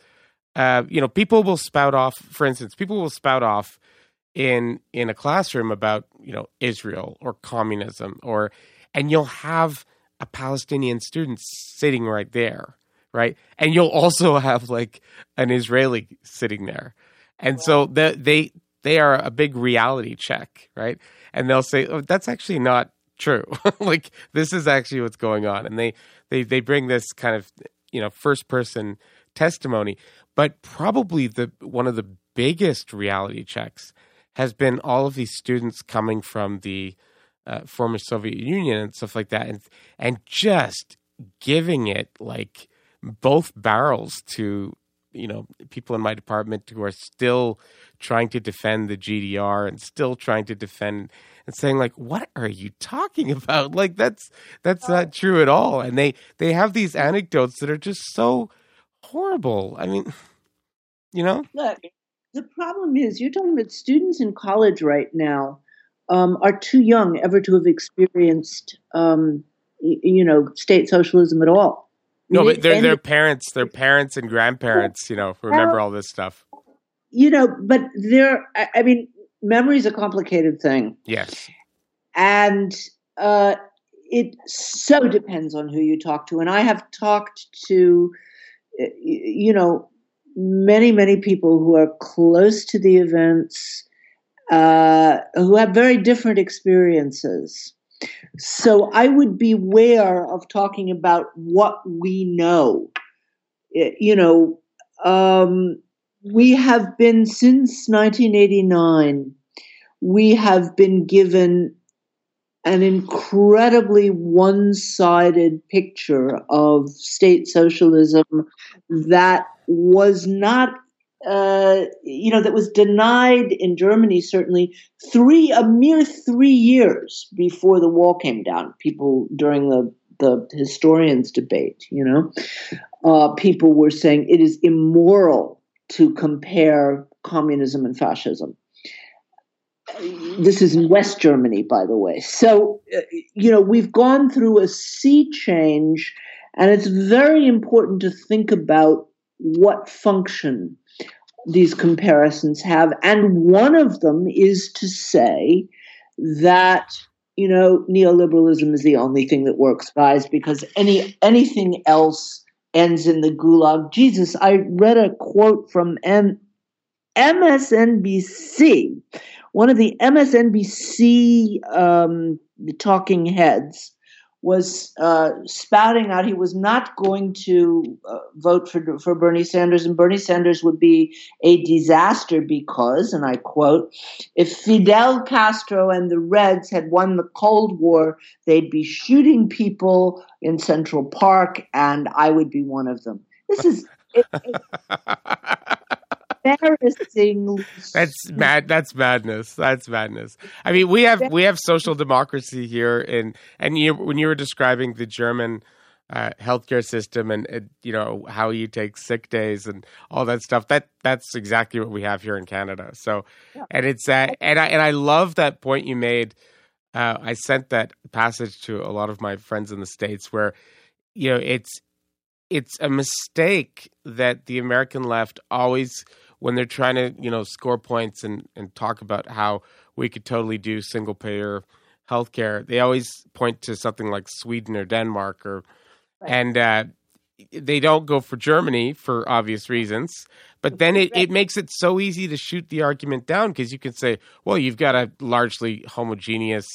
uh, you know people will spout off for instance people will spout off in in a classroom about you know Israel or communism or and you'll have a Palestinian student sitting right there right? And you'll also have like an Israeli sitting there. And so the, they they are a big reality check right? And they'll say oh that's actually not true. Like this is actually what's going on. And they they they bring this kind of you know first person testimony. But probably the one of the biggest reality checks has been all of these students coming from the uh, former Soviet Union and stuff like that, and and just giving it like both barrels to you know people in my department who are still trying to defend the GDR and still trying to defend and saying like what are you talking about? Like that's that's not true at all. And they they have these anecdotes that are just so horrible. I mean you know? Look the problem is, you're talking about students in college right now um, are too young ever to have experienced, um, you know, state socialism at all. No, but their their parents, their parents and grandparents, you know, remember all this stuff. You know, but there. I mean, memory is a complicated thing. Yes, and uh, it so depends on who you talk to. And I have talked to, you know, many, many people who are close to the events, uh, who have very different experiences. So I would beware of talking about what we know. You know, um, we have been since 1989, we have been given an incredibly one sided picture of state socialism that was not uh, you know, that was denied in Germany certainly three a mere three years before the wall came down. People during the the historians debate, you know, uh, people were saying it is immoral to compare communism and fascism. This is in West Germany, by the way. So, uh, you know, we've gone through a sea change, and it's very important to think about what function these comparisons have. And one of them is to say that, you know, neoliberalism is the only thing that works, guys, because any anything else ends in the gulag. Jesus, I read a quote from M- MSNBC, one of the MSNBC um, talking heads was uh, spouting out he was not going to uh, vote for for Bernie Sanders, and Bernie Sanders would be a disaster because, and I quote, if Fidel Castro and the Reds had won the Cold War, they'd be shooting people in Central Park, and I would be one of them. This is. embarrassing. That's mad. That's madness. That's madness. I mean, we have we have social democracy here, and and you when you were describing the German uh, healthcare system and uh, you know how you take sick days and all that stuff. That that's exactly what we have here in Canada. So, yeah. and it's uh, and I and I love that point you made. Uh, I sent that passage to a lot of my friends in the states where you know it's it's a mistake that the American left always when they're trying to you know score points and and talk about how we could totally do single payer healthcare, they always point to something like Sweden or Denmark or right. and uh, they don't go for Germany for obvious reasons. But then it, it makes it so easy to shoot the argument down because you can say, well, you've got a largely homogeneous,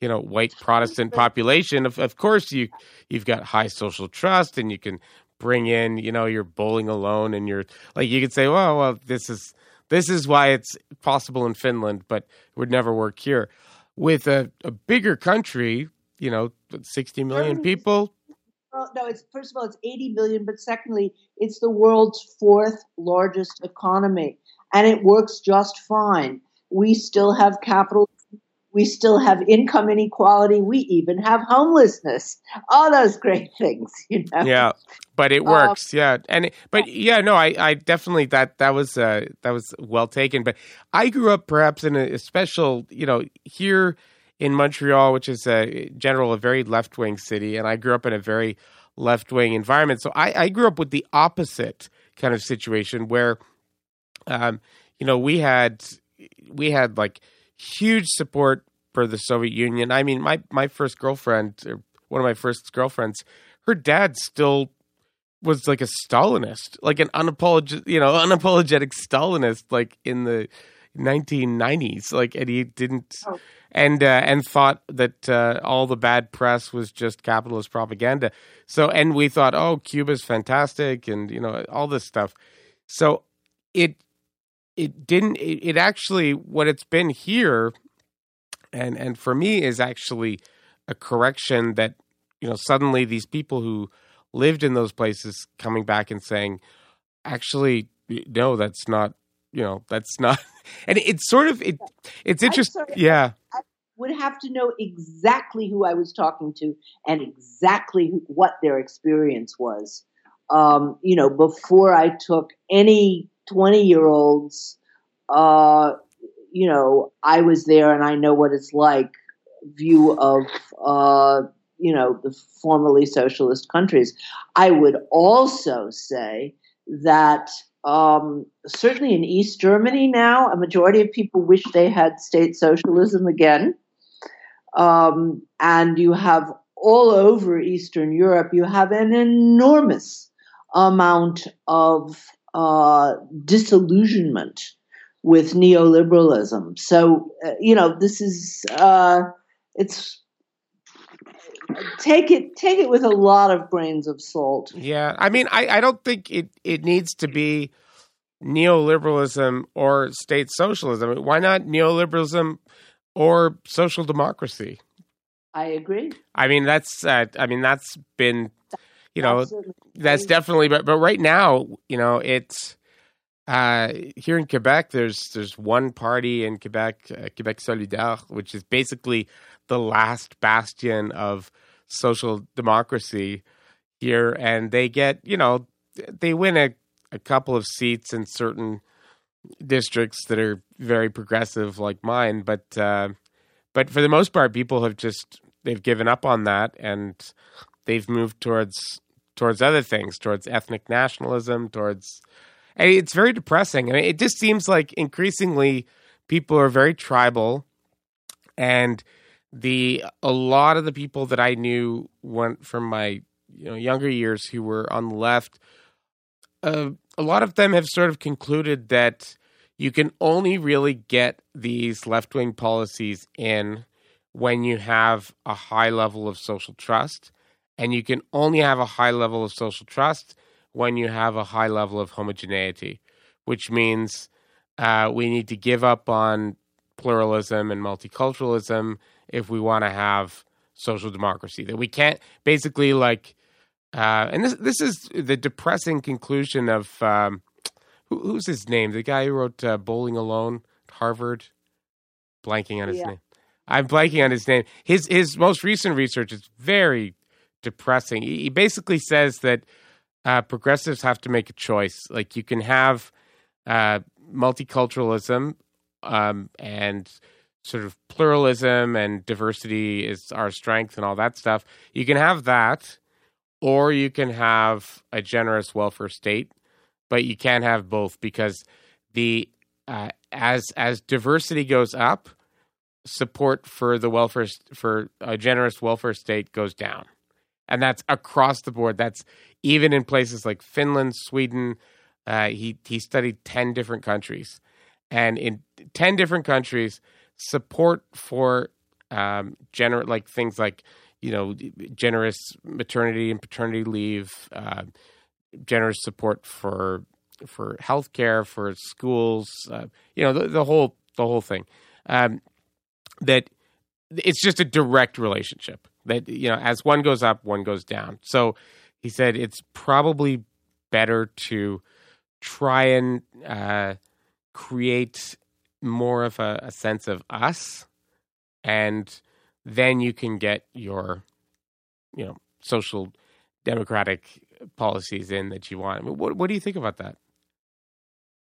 you know white Protestant population, of of course you you've got high social trust and you can bring in you know you're bowling alone and you're like you could say well well this is this is why it's possible in Finland but it would never work here with a, a bigger country you know 60 million um, people well, no, it's first of all, it's 80 million, but secondly, it's the world's fourth largest economy, and it works just fine. We still have capital we still have income inequality. We even have homelessness. All those great things, you know. Yeah, but it works. Um, yeah, and but yeah, no, I, I definitely that that was uh, that was well taken. But I grew up perhaps in a, a special, you know, here in Montreal, which is a general a very left wing city, and I grew up in a very left wing environment. So I, I grew up with the opposite kind of situation where, um, you know, we had we had like huge support for the Soviet Union. I mean, my my first girlfriend, or one of my first girlfriends, her dad still was like a Stalinist, like an unapologetic, you know, unapologetic Stalinist, like in the 1990s. Like, and he didn't, oh. and uh, and thought that uh, all the bad press was just capitalist propaganda. So, and we thought, oh, Cuba's fantastic, and you know, all this stuff. So, it it didn't it, it actually what it's been here and and for me is actually a correction that you know suddenly these people who lived in those places coming back and saying actually no that's not you know that's not and it's sort of it it's interesting yeah. I would have to know exactly who I was talking to and exactly what their experience was. Um, you know before I took any 20 year olds, uh, you know, I was there and I know what it's like view of, uh, you know, the formerly socialist countries. I would also say that um, certainly in East Germany now, a majority of people wish they had state socialism again. Um, and you have all over Eastern Europe, you have an enormous amount of uh, disillusionment with neoliberalism. So, uh, you know, this is uh, it's take it take it with a lot of grains of salt. Yeah, I mean, I, I don't think it it needs to be neoliberalism or state socialism. Why not neoliberalism or social democracy? I agree. I mean, that's uh, I mean that's been you know Absolutely. that's definitely but but right now you know it's uh, here in Quebec there's there's one party in Quebec uh, Quebec Solidaire which is basically the last bastion of social democracy here and they get you know they win a, a couple of seats in certain districts that are very progressive like mine but uh, but for the most part people have just they've given up on that and they've moved towards towards other things, towards ethnic nationalism, towards. it's very depressing. I mean, it just seems like increasingly people are very tribal, and the a lot of the people that I knew went from my you know younger years who were on the left. Uh, a lot of them have sort of concluded that you can only really get these left wing policies in when you have a high level of social trust and you can only have a high level of social trust when you have a high level of homogeneity, which means uh, we need to give up on pluralism and multiculturalism if we want to have social democracy. That we can't basically like, uh, and this this is the depressing conclusion of um, who, who's his name? The guy who wrote uh, Bowling Alone, Harvard. Blanking on his yeah. name. I'm blanking on his name. His his most recent research is very depressing. He basically says that uh, progressives have to make a choice. Like you can have uh, multiculturalism um, and sort of pluralism and diversity is our strength and all that stuff. You can have that, or you can have a generous welfare state, but you can't have both because the uh, as as diversity goes up, support for the welfare for a generous welfare state goes down and that's across the board. That's even in places like Finland, Sweden. Uh, he he studied ten different countries, and in ten different countries, support for um, gener- like things like you know generous maternity and paternity leave, uh, generous support for for healthcare, for schools, uh, you know the, the, whole the whole thing. Um, that it's just a direct relationship. That you know, as one goes up, one goes down. So he said it's probably better to try and uh, create more of a, a sense of us, and then you can get your, you know, social democratic policies in that you want. What what do you think about that?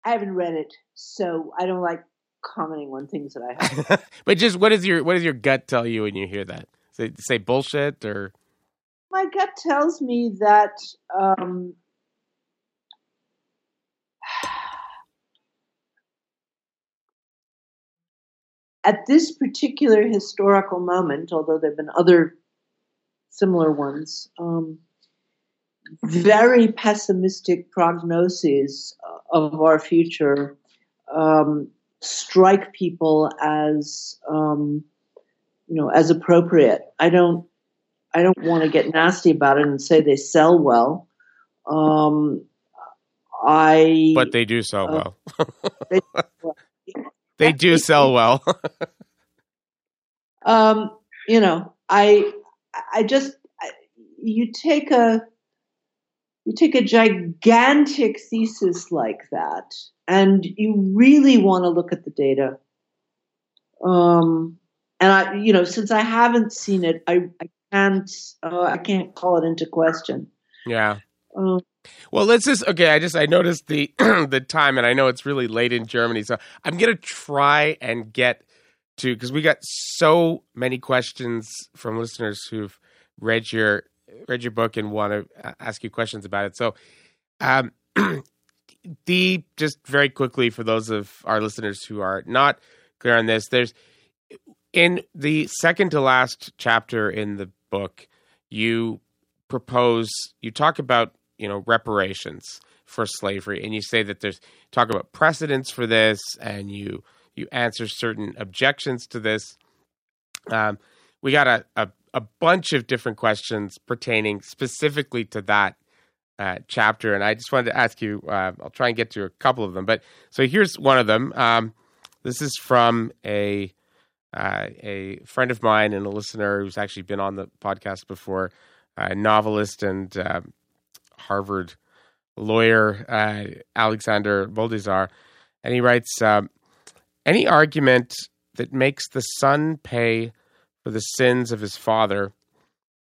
I haven't read it, so I don't like commenting on things that I have. but just what is your what does your gut tell you when you hear that? Say say bullshit or my gut tells me that um, at this particular historical moment, although there have been other similar ones, um, very pessimistic prognoses of our future um, strike people as um, you know as appropriate. I don't I don't want to get nasty about it and say they sell well. Um, I but they do sell uh, well. they, they do sell well. um, you know, I I just you take a you take a gigantic thesis like that and you really want to look at the data um, and i you know since i haven't seen it i, I can't uh, i can't call it into question yeah um, well let's just okay i just i noticed the the time and i know it's really late in germany so i'm gonna try and get to because we got so many questions from listeners who've read your read your book and want to ask you questions about it. So, um, the just very quickly for those of our listeners who are not clear on this, there's in the second to last chapter in the book, you propose you talk about you know reparations for slavery, and you say that there's talk about precedents for this, and you you answer certain objections to this. Um, we got a, a a bunch of different questions pertaining specifically to that uh, chapter, and I just wanted to ask you. Uh, I'll try and get to a couple of them, but so here's one of them. Um, this is from a uh, a friend of mine and a listener who's actually been on the podcast before, a novelist and uh, Harvard lawyer uh, Alexander Boldizar, and he writes um, any argument that makes the son pay for the sins of his father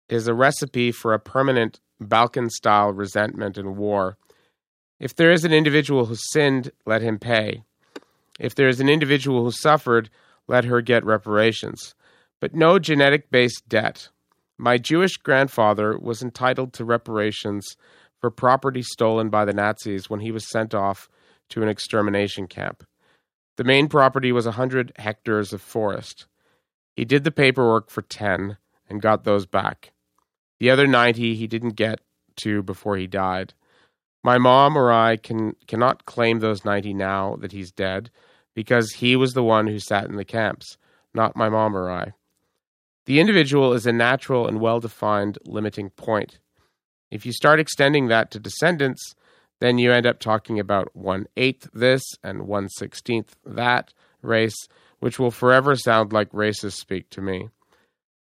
is a recipe for a permanent Balkan style resentment and war. If there is an individual who sinned, let him pay. If there is an individual who suffered, let her get reparations. But no genetic based debt. My Jewish grandfather was entitled to reparations for property stolen by the Nazis when he was sent off to an extermination camp. The main property was a hundred hectares of forest. He did the paperwork for 10 and got those back. The other 90 he didn't get to before he died. My mom or I can cannot claim those 90 now that he's dead because he was the one who sat in the camps, not my mom or I. The individual is a natural and well defined limiting point. If you start extending that to descendants, then you end up talking about one eighth this and one sixteenth that race, which will forever sound like racist speak to me.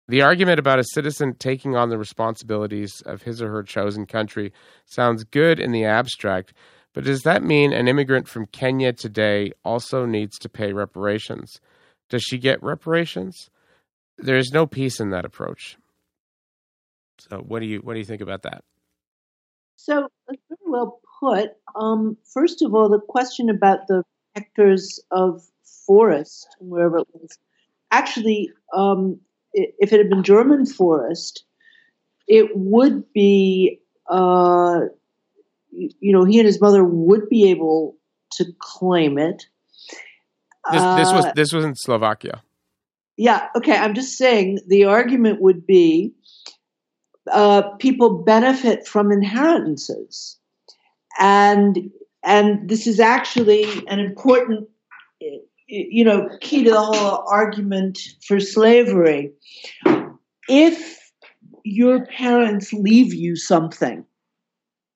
The argument about a citizen taking on the responsibilities of his or her chosen country sounds good in the abstract, but does that mean an immigrant from Kenya today also needs to pay reparations? Does she get reparations? There is no peace in that approach. So, what do you what do you think about that? So, well put. Um, first of all, the question about the hectares of forest, wherever it was. Actually, um, if it had been German forest, it would be, uh, you know, he and his mother would be able to claim it. This, this was uh, this was in Slovakia. Yeah. Okay. I'm just saying the argument would be uh, people benefit from inheritances, and and this is actually an important you know, key to the whole argument for slavery. If your parents leave you something,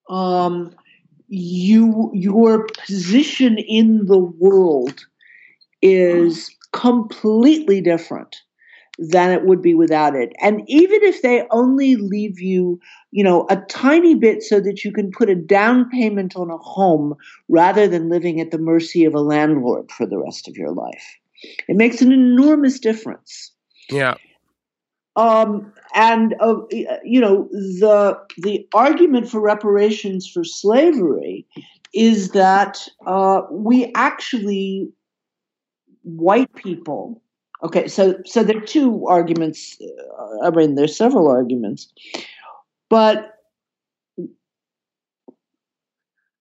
um, you your position in the world is completely different than it would be without it. And even if they only leave you, you know, a tiny bit so that you can put a down payment on a home rather than living at the mercy of a landlord for the rest of your life. It makes an enormous difference. Yeah. Um, and uh, you know the the argument for reparations for slavery is that uh, we actually white people Okay, so so there are two arguments. Uh, I mean, there's several arguments, but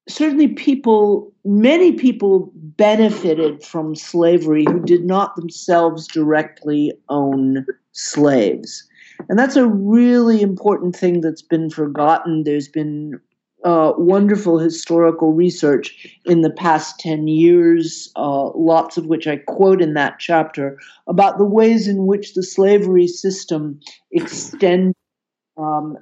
certainly people, many people benefited from slavery who did not themselves directly own slaves. And that's a really important thing that's been forgotten. There's been uh, wonderful historical research in the past 10 years, uh, lots of which I quote in that chapter, about the ways in which the slavery system extended, um,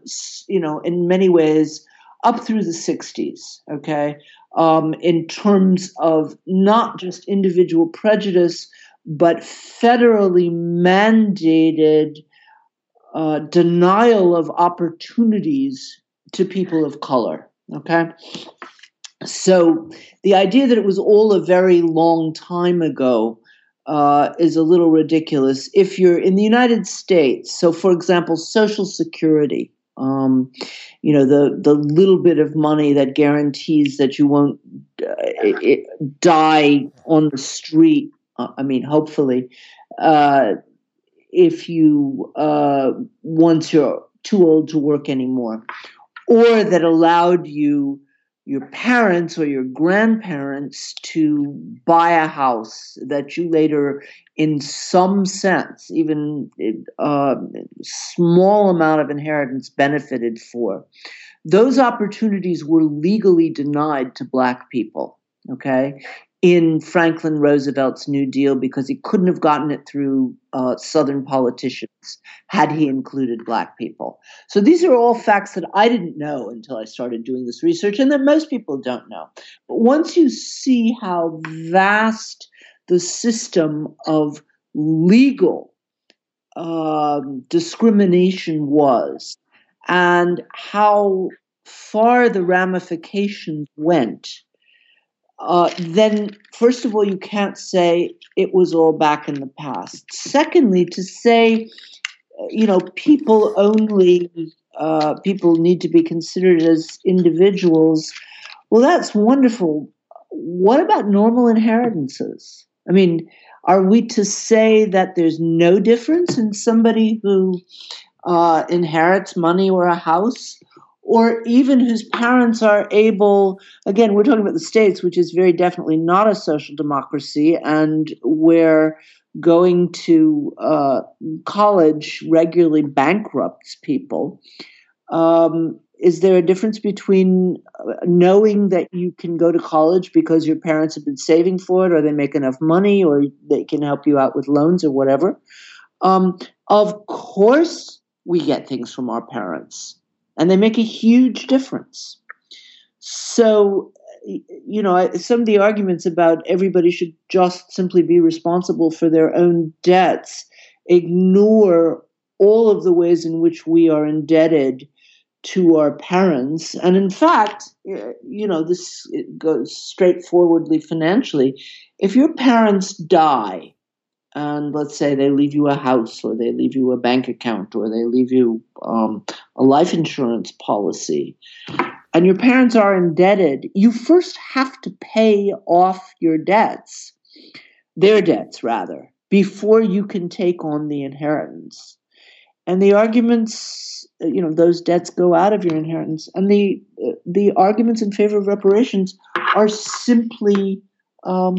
you know, in many ways up through the 60s, okay, um, in terms of not just individual prejudice, but federally mandated uh, denial of opportunities to people of color. Okay. So the idea that it was all a very long time ago uh, is a little ridiculous. If you're in the United States, so for example, Social Security, um, you know, the, the little bit of money that guarantees that you won't uh, it, it die on the street, I mean, hopefully, uh, if you, uh, once you're too old to work anymore or that allowed you your parents or your grandparents to buy a house that you later in some sense even a uh, small amount of inheritance benefited for those opportunities were legally denied to black people okay in Franklin Roosevelt's New Deal because he couldn't have gotten it through uh, Southern politicians had he included black people. So these are all facts that I didn't know until I started doing this research and that most people don't know. But once you see how vast the system of legal um, discrimination was and how far the ramifications went uh, then first of all, you can't say it was all back in the past. Secondly, to say, you know, people only, uh, people need to be considered as individuals, well, that's wonderful. What about normal inheritances? I mean, are we to say that there's no difference in somebody who uh, inherits money or a house or even whose parents are able, again, we're talking about the States, which is very definitely not a social democracy, and where going to uh, college regularly bankrupts people. Um, is there a difference between uh, knowing that you can go to college because your parents have been saving for it, or they make enough money, or they can help you out with loans or whatever? Um, of course, we get things from our parents and they make a huge difference. So, you know, some of the arguments about everybody should just simply be responsible for their own debts ignore all of the ways in which we are indebted to our parents. And in fact, you know, this goes straightforwardly financially. If your parents die, and let's say they leave you a house or they leave you a bank account or they leave you um, a life insurance policy and your parents are indebted you first have to pay off your debts their debts rather before you can take on the inheritance. And the arguments you know those debts go out of your inheritance and the the arguments in favor of reparations are simply um,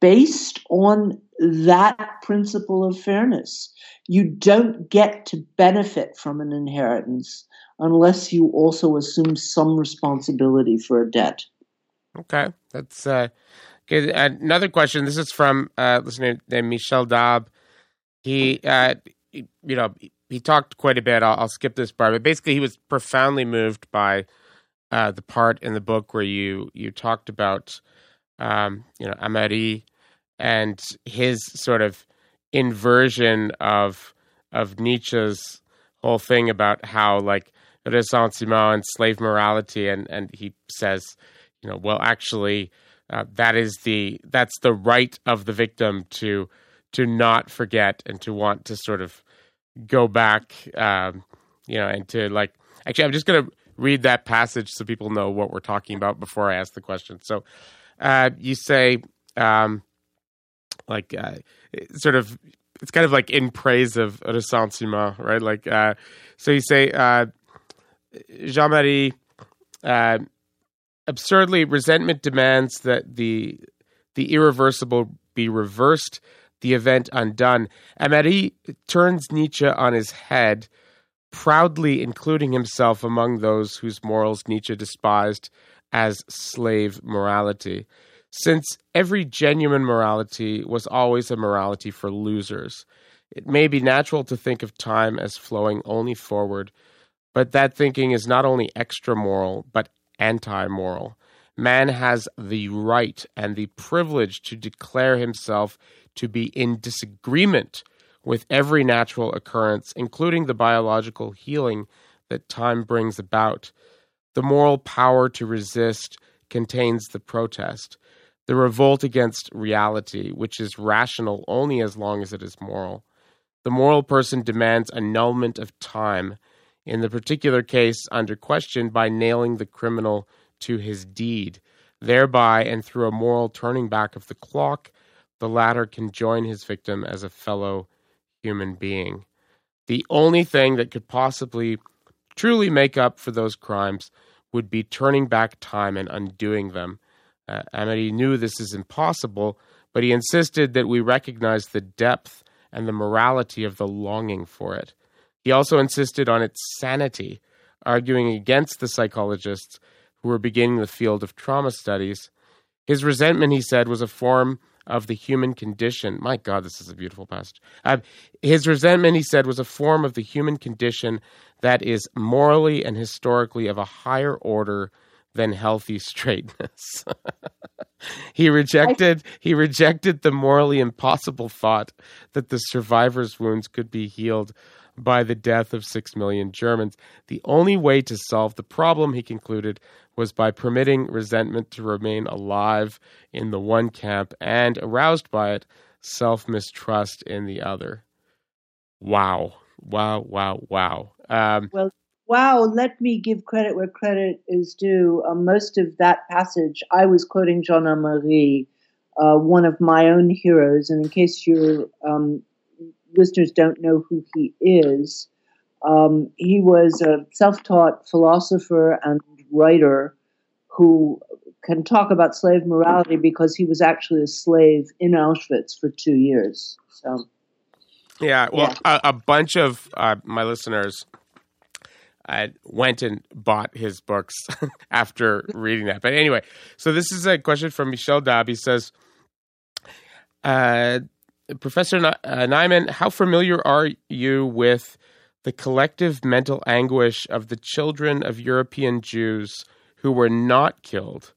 based on that principle of fairness. You don't get to benefit from an inheritance unless you also assume some responsibility for a debt. Okay, that's uh, Okay, another question. This is from uh, listener named Michel Dab. He, uh, you know, he talked quite a bit. I'll, I'll, skip this part, but basically, he was profoundly moved by uh, the part in the book where you you talked about, um, you know, Améry and his sort of inversion of of Nietzsche's whole thing about how like ressentiment and slave morality, and and he says, you know, well, actually, uh, that is the that's the right of the victim to to not forget and to want to sort of go back, um, you know, and to like. Actually, I'm just gonna read that passage so people know what we're talking about before I ask the question. So, uh, you say, um, like, uh, sort of, it's kind of like in praise of ressentiment, right? Like, uh, so you say, uh, Jean Améry, uh, absurdly, resentment demands that the the irreversible be reversed, the event undone. Améry turns Nietzsche on his head, proudly including himself among those whose morals Nietzsche despised as slave morality. Since every genuine morality was always a morality for losers, it may be natural to think of time as flowing only forward but that thinking is not only extra moral, but anti moral. Man has the right and the privilege to declare himself to be in disagreement with every natural occurrence, including the biological healing that time brings about. The moral power to resist contains the protest, the revolt against reality, which is rational only as long as it is moral. The moral person demands annulment of time in the particular case under question by nailing the criminal to his deed. Thereby, and through a moral turning back of the clock, the latter can join his victim as a fellow human being. The only thing that could possibly truly make up for those crimes would be turning back time and undoing them. Uh, Améry knew this is impossible, but he insisted that we recognize the depth and the morality of the longing for it. He also insisted on its sanity, arguing against the psychologists who were beginning the field of trauma studies. His resentment, he said, was a form of the human condition. My God, this is a beautiful passage. Uh, his resentment, he said, was a form of the human condition that is morally and historically of a higher order than healthy straightness. he rejected he rejected the morally impossible thought that the survivor's wounds could be healed by the death of six million Germans. The only way to solve the problem, he concluded, was by permitting resentment to remain alive in the one camp and, aroused by it, self mistrust in the other. Wow. Wow, wow, wow. Um, well, wow, let me give credit where credit is due. Uh, most of that passage, I was quoting Jean Améry, uh, one of my own heroes. And in case you're um, listeners don't know who he is, um, he was a self taught philosopher and writer who can talk about slave morality because he was actually a slave in Auschwitz for two years. So, yeah, well, yeah. A, a, bunch of uh, my listeners uh, went and bought his books after reading that. But anyway, so this is a question from Michelle Dab. He says, uh, Professor uh, Neiman, how familiar are you with the collective mental anguish of the children of European Jews who were not killed?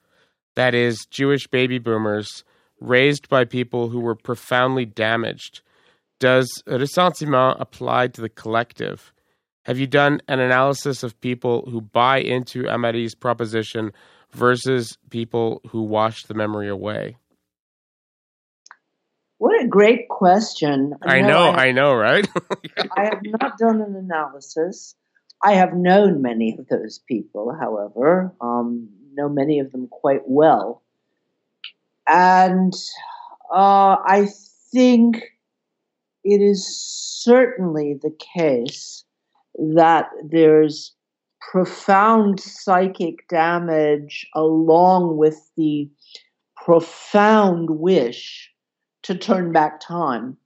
That is, Jewish baby boomers raised by people who were profoundly damaged. Does ressentiment apply to the collective? Have you done an analysis of people who buy into Améry's proposition versus people who wash the memory away? What a great question. I, I know, I, have, I, know, right? I have not done an analysis. I have known many of those people, however, um, know many of them quite well. And uh, I think it is certainly the case that there's profound psychic damage along with the profound wish to turn back time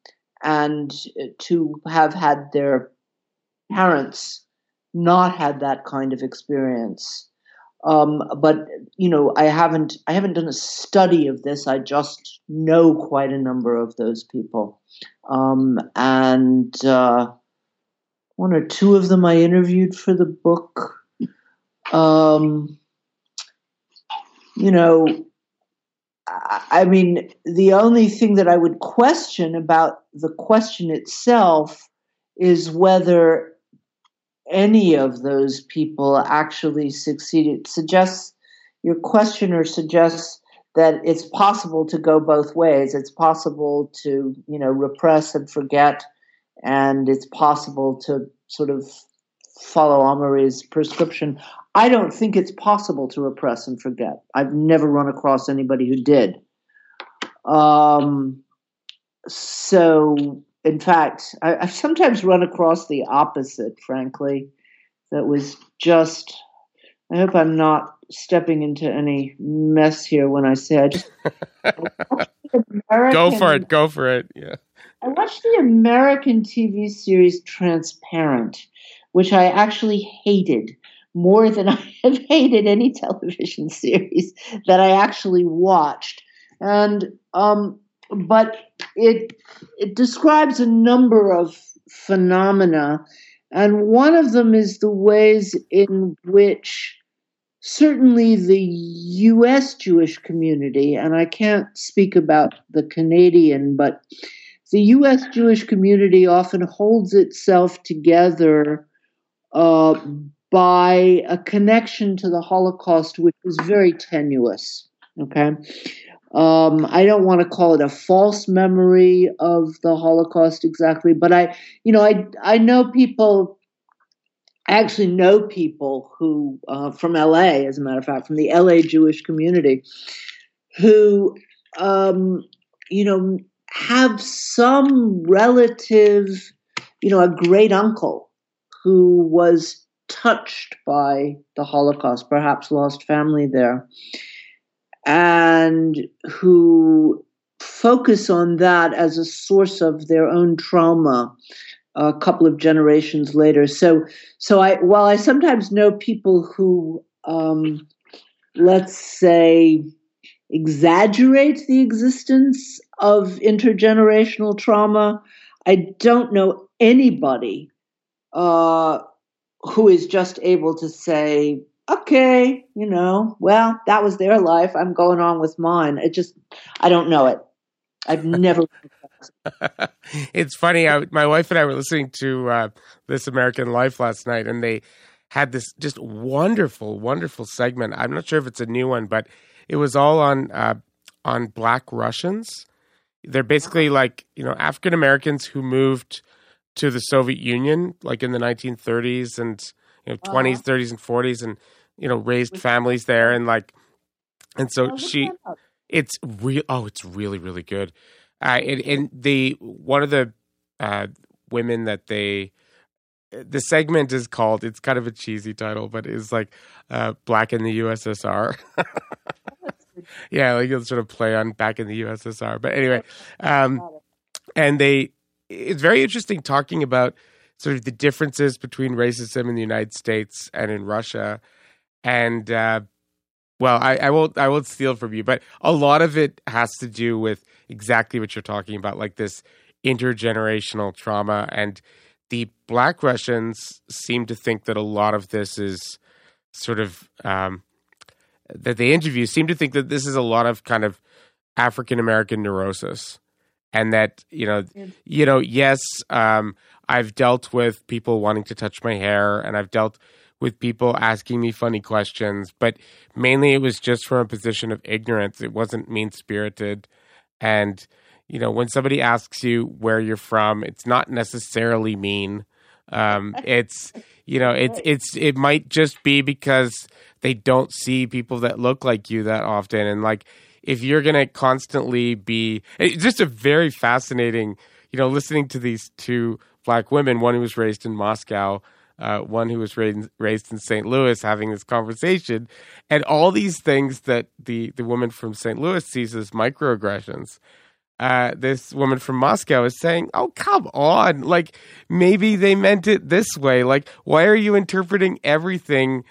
and to have had their parents not had that kind of experience. Um, but you know, I haven't I haven't done a study of this. I just know quite a number of those people, um, and uh, one or two of them I interviewed for the book. Um, you know, I, mean, the only thing that I would question about the question itself is whether any of those people actually succeeded suggests your questioner suggests that it's possible to go both ways. It's possible to, you know, repress and forget, and it's possible to sort of follow Améry's prescription. I don't think it's possible to repress and forget. I've never run across anybody who did. Um, so in fact, I, have sometimes run across the opposite, frankly, that was just. I hope I'm not stepping into any mess here when I I. American, go for it. Go for it. Yeah. I watched the American TV series Transparent, which I actually hated more than I have hated any television series that I actually watched. And um, but it it describes a number of phenomena, and one of them is the ways in which certainly the U.S. Jewish community, and I can't speak about the Canadian, but the U.S. Jewish community often holds itself together uh, by a connection to the Holocaust, which is very tenuous. Okay. Um, I don't want to call it a false memory of the Holocaust exactly, but I, you know, I I know people. I actually know people who uh, from LA, as a matter of fact, from the LA Jewish community, who, um, you know, have some relative, you know, a great uncle who was touched by the Holocaust, perhaps lost family there and who focus on that as a source of their own trauma a couple of generations later. So, so I while I sometimes know people who, um, let's say, exaggerate the existence of intergenerational trauma, I don't know anybody uh, who is just able to say okay, you know, well, that was their life. I'm going on with mine. It just, I don't know it. I've never. it's funny. I, my wife and I were listening to uh, This American Life last night, and they had this just wonderful, wonderful segment. I'm not sure if it's a new one, but it was all on uh, on Black Russians. They're basically like you know African Americans who moved to the Soviet Union, like in the 1930s and you know 20s, uh-huh. 30s, and 40s, and you know raised families there, and like, and so oh, she, it's real. Oh, it's really really good. Uh, and, and the one of the uh, women that they the segment is called it's kind of a cheesy title but it's like uh, black in the ussr yeah like it's sort of play on back in the ussr but anyway um, and they it's very interesting talking about sort of the differences between racism in the United States and in Russia. And uh, well, I, I won't I won't steal from you, but a lot of it has to do with exactly what you're talking about, like this intergenerational trauma. And the Black Russians seem to think that a lot of this is sort of um, that they interview seem to think that this is a lot of kind of African American neurosis, and that you know, you know, yes, um, I've dealt with people wanting to touch my hair and I've dealt with people asking me funny questions, but mainly it was just from a position of ignorance. It wasn't mean spirited. And, you know, when somebody asks you where you're from, it's not necessarily mean. Um, it's, you know, it's, it's, it might just be because they don't see people that look like you that often. And like, if you're to constantly be, it's just a very fascinating, you know, listening to these two black women, one who was raised in Moscow, uh, one who was raised, raised in St. Louis, having this conversation, and all these things that the, the woman from St. Louis sees as microaggressions. Uh, this woman from Moscow is saying, "Oh, come on! Like maybe they meant it this way. Like, why are you interpreting everything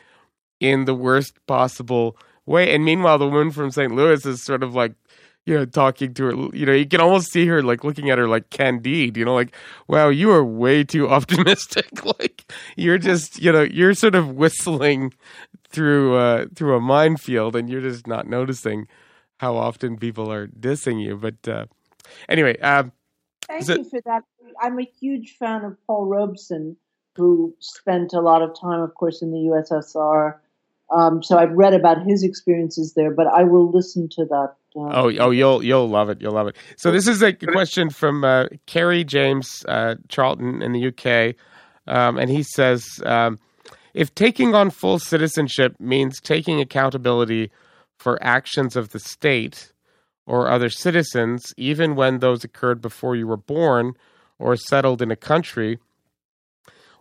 in the worst possible way. And meanwhile, the woman from St. Louis is sort of like, you know, talking to her. You know, you can almost see her like looking at her like Candide. You know, like, wow, you are way too optimistic. like, you're just, you know, you're sort of whistling through uh, through a minefield, and you're just not noticing how often people are dissing you. But uh, anyway, um, thank so, you for that. I'm a huge fan of Paul Robeson, who spent a lot of time, of course, in the USSR. Um, so I've read about his experiences there, but I will listen to that. Uh, oh, oh, you'll you'll love it. You'll love it. So this is a question from uh, Kerry James uh, Charlton in the UK, um, and he says, um, if taking on full citizenship means taking accountability for actions of the state or other citizens, even when those occurred before you were born or settled in a country,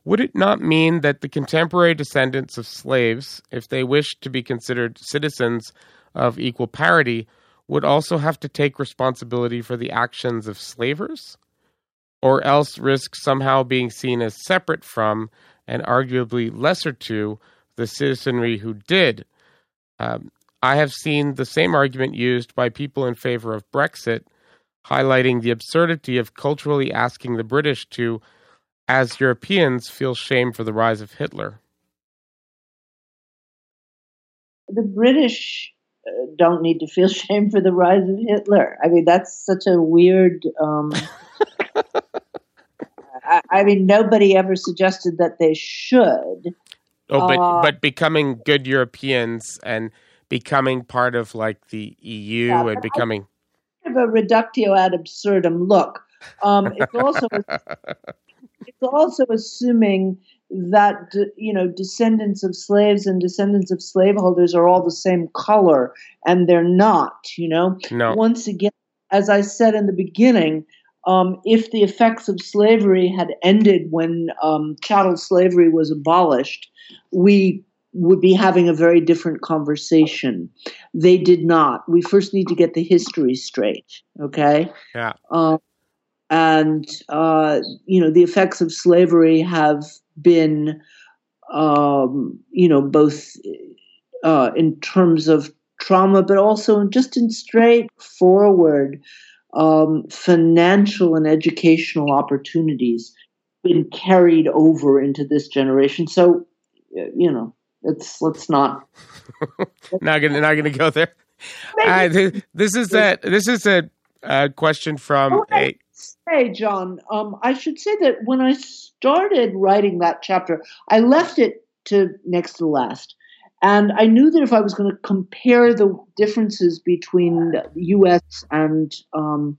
would it not mean that the contemporary descendants of slaves, if they wished to be considered citizens of equal parity, would also have to take responsibility for the actions of slavers? Or else risk somehow being seen as separate from and arguably lesser to the citizenry who did? Um, I have seen the same argument used by people in favor of Brexit, highlighting the absurdity of culturally asking the British to, as Europeans, feel shame for the rise of Hitler. The British uh, don't need to feel shame for the rise of Hitler. I mean, that's such a weird. Um, I, I, mean, nobody ever suggested that they should. Oh, but uh, but becoming good Europeans and becoming part of like the EU yeah, and becoming kind of a reductio ad absurdum look. Um, it's also it's also assuming that you know descendants of slaves and descendants of slaveholders are all the same color, and they're not. You know, no. once again, as I said in the beginning. Um, if the effects of slavery had ended when um, chattel slavery was abolished, we would be having a very different conversation. They did not. We first need to get the history straight, okay? Yeah. Um, and, uh, you know, the effects of slavery have been, um, you know, both uh, in terms of trauma, but also just in straightforward um, financial and educational opportunities been carried over into this generation. So, you know, it's let's not. not gonna not gonna go there. Uh, this is that. This is a, a question from oh, a. Hey, John. Um, I should say that when I started writing that chapter, I left it to next to last, and I knew that if I was going to compare the differences between the U.S. and um,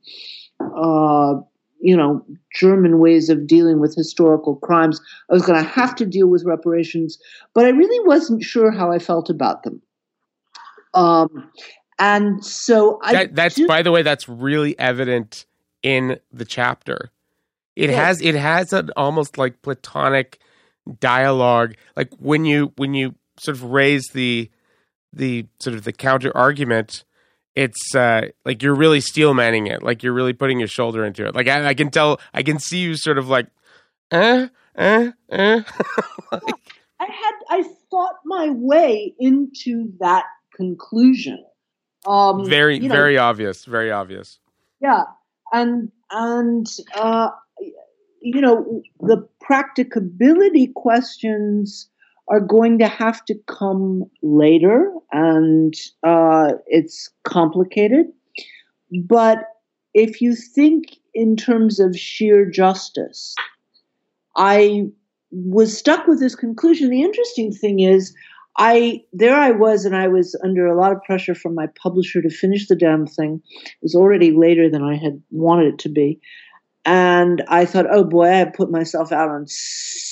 uh, you know, German ways of dealing with historical crimes. I was going to have to deal with reparations, but I really wasn't sure how I felt about them. Um, and so I. That, that's, by the way, that's really evident in the chapter. It has it has an almost like platonic dialogue. Like when you when you sort of raise the the sort of the counter argument it's uh, like you're really steel manning it, like you're really putting your shoulder into it. Like I, I can tell, I can see you sort of like, eh, eh, eh. like, I had, I thought my way into that conclusion. Um, very, you know, very obvious, very obvious. Yeah, and and uh, you know the practicability questions are going to have to come later, and uh, it's complicated. But if you think in terms of sheer justice, I was stuck with this conclusion. The interesting thing is, I there I was, and I was under a lot of pressure from my publisher to finish the damn thing. It was already later than I had wanted it to be, and I thought, oh boy, I have put myself out on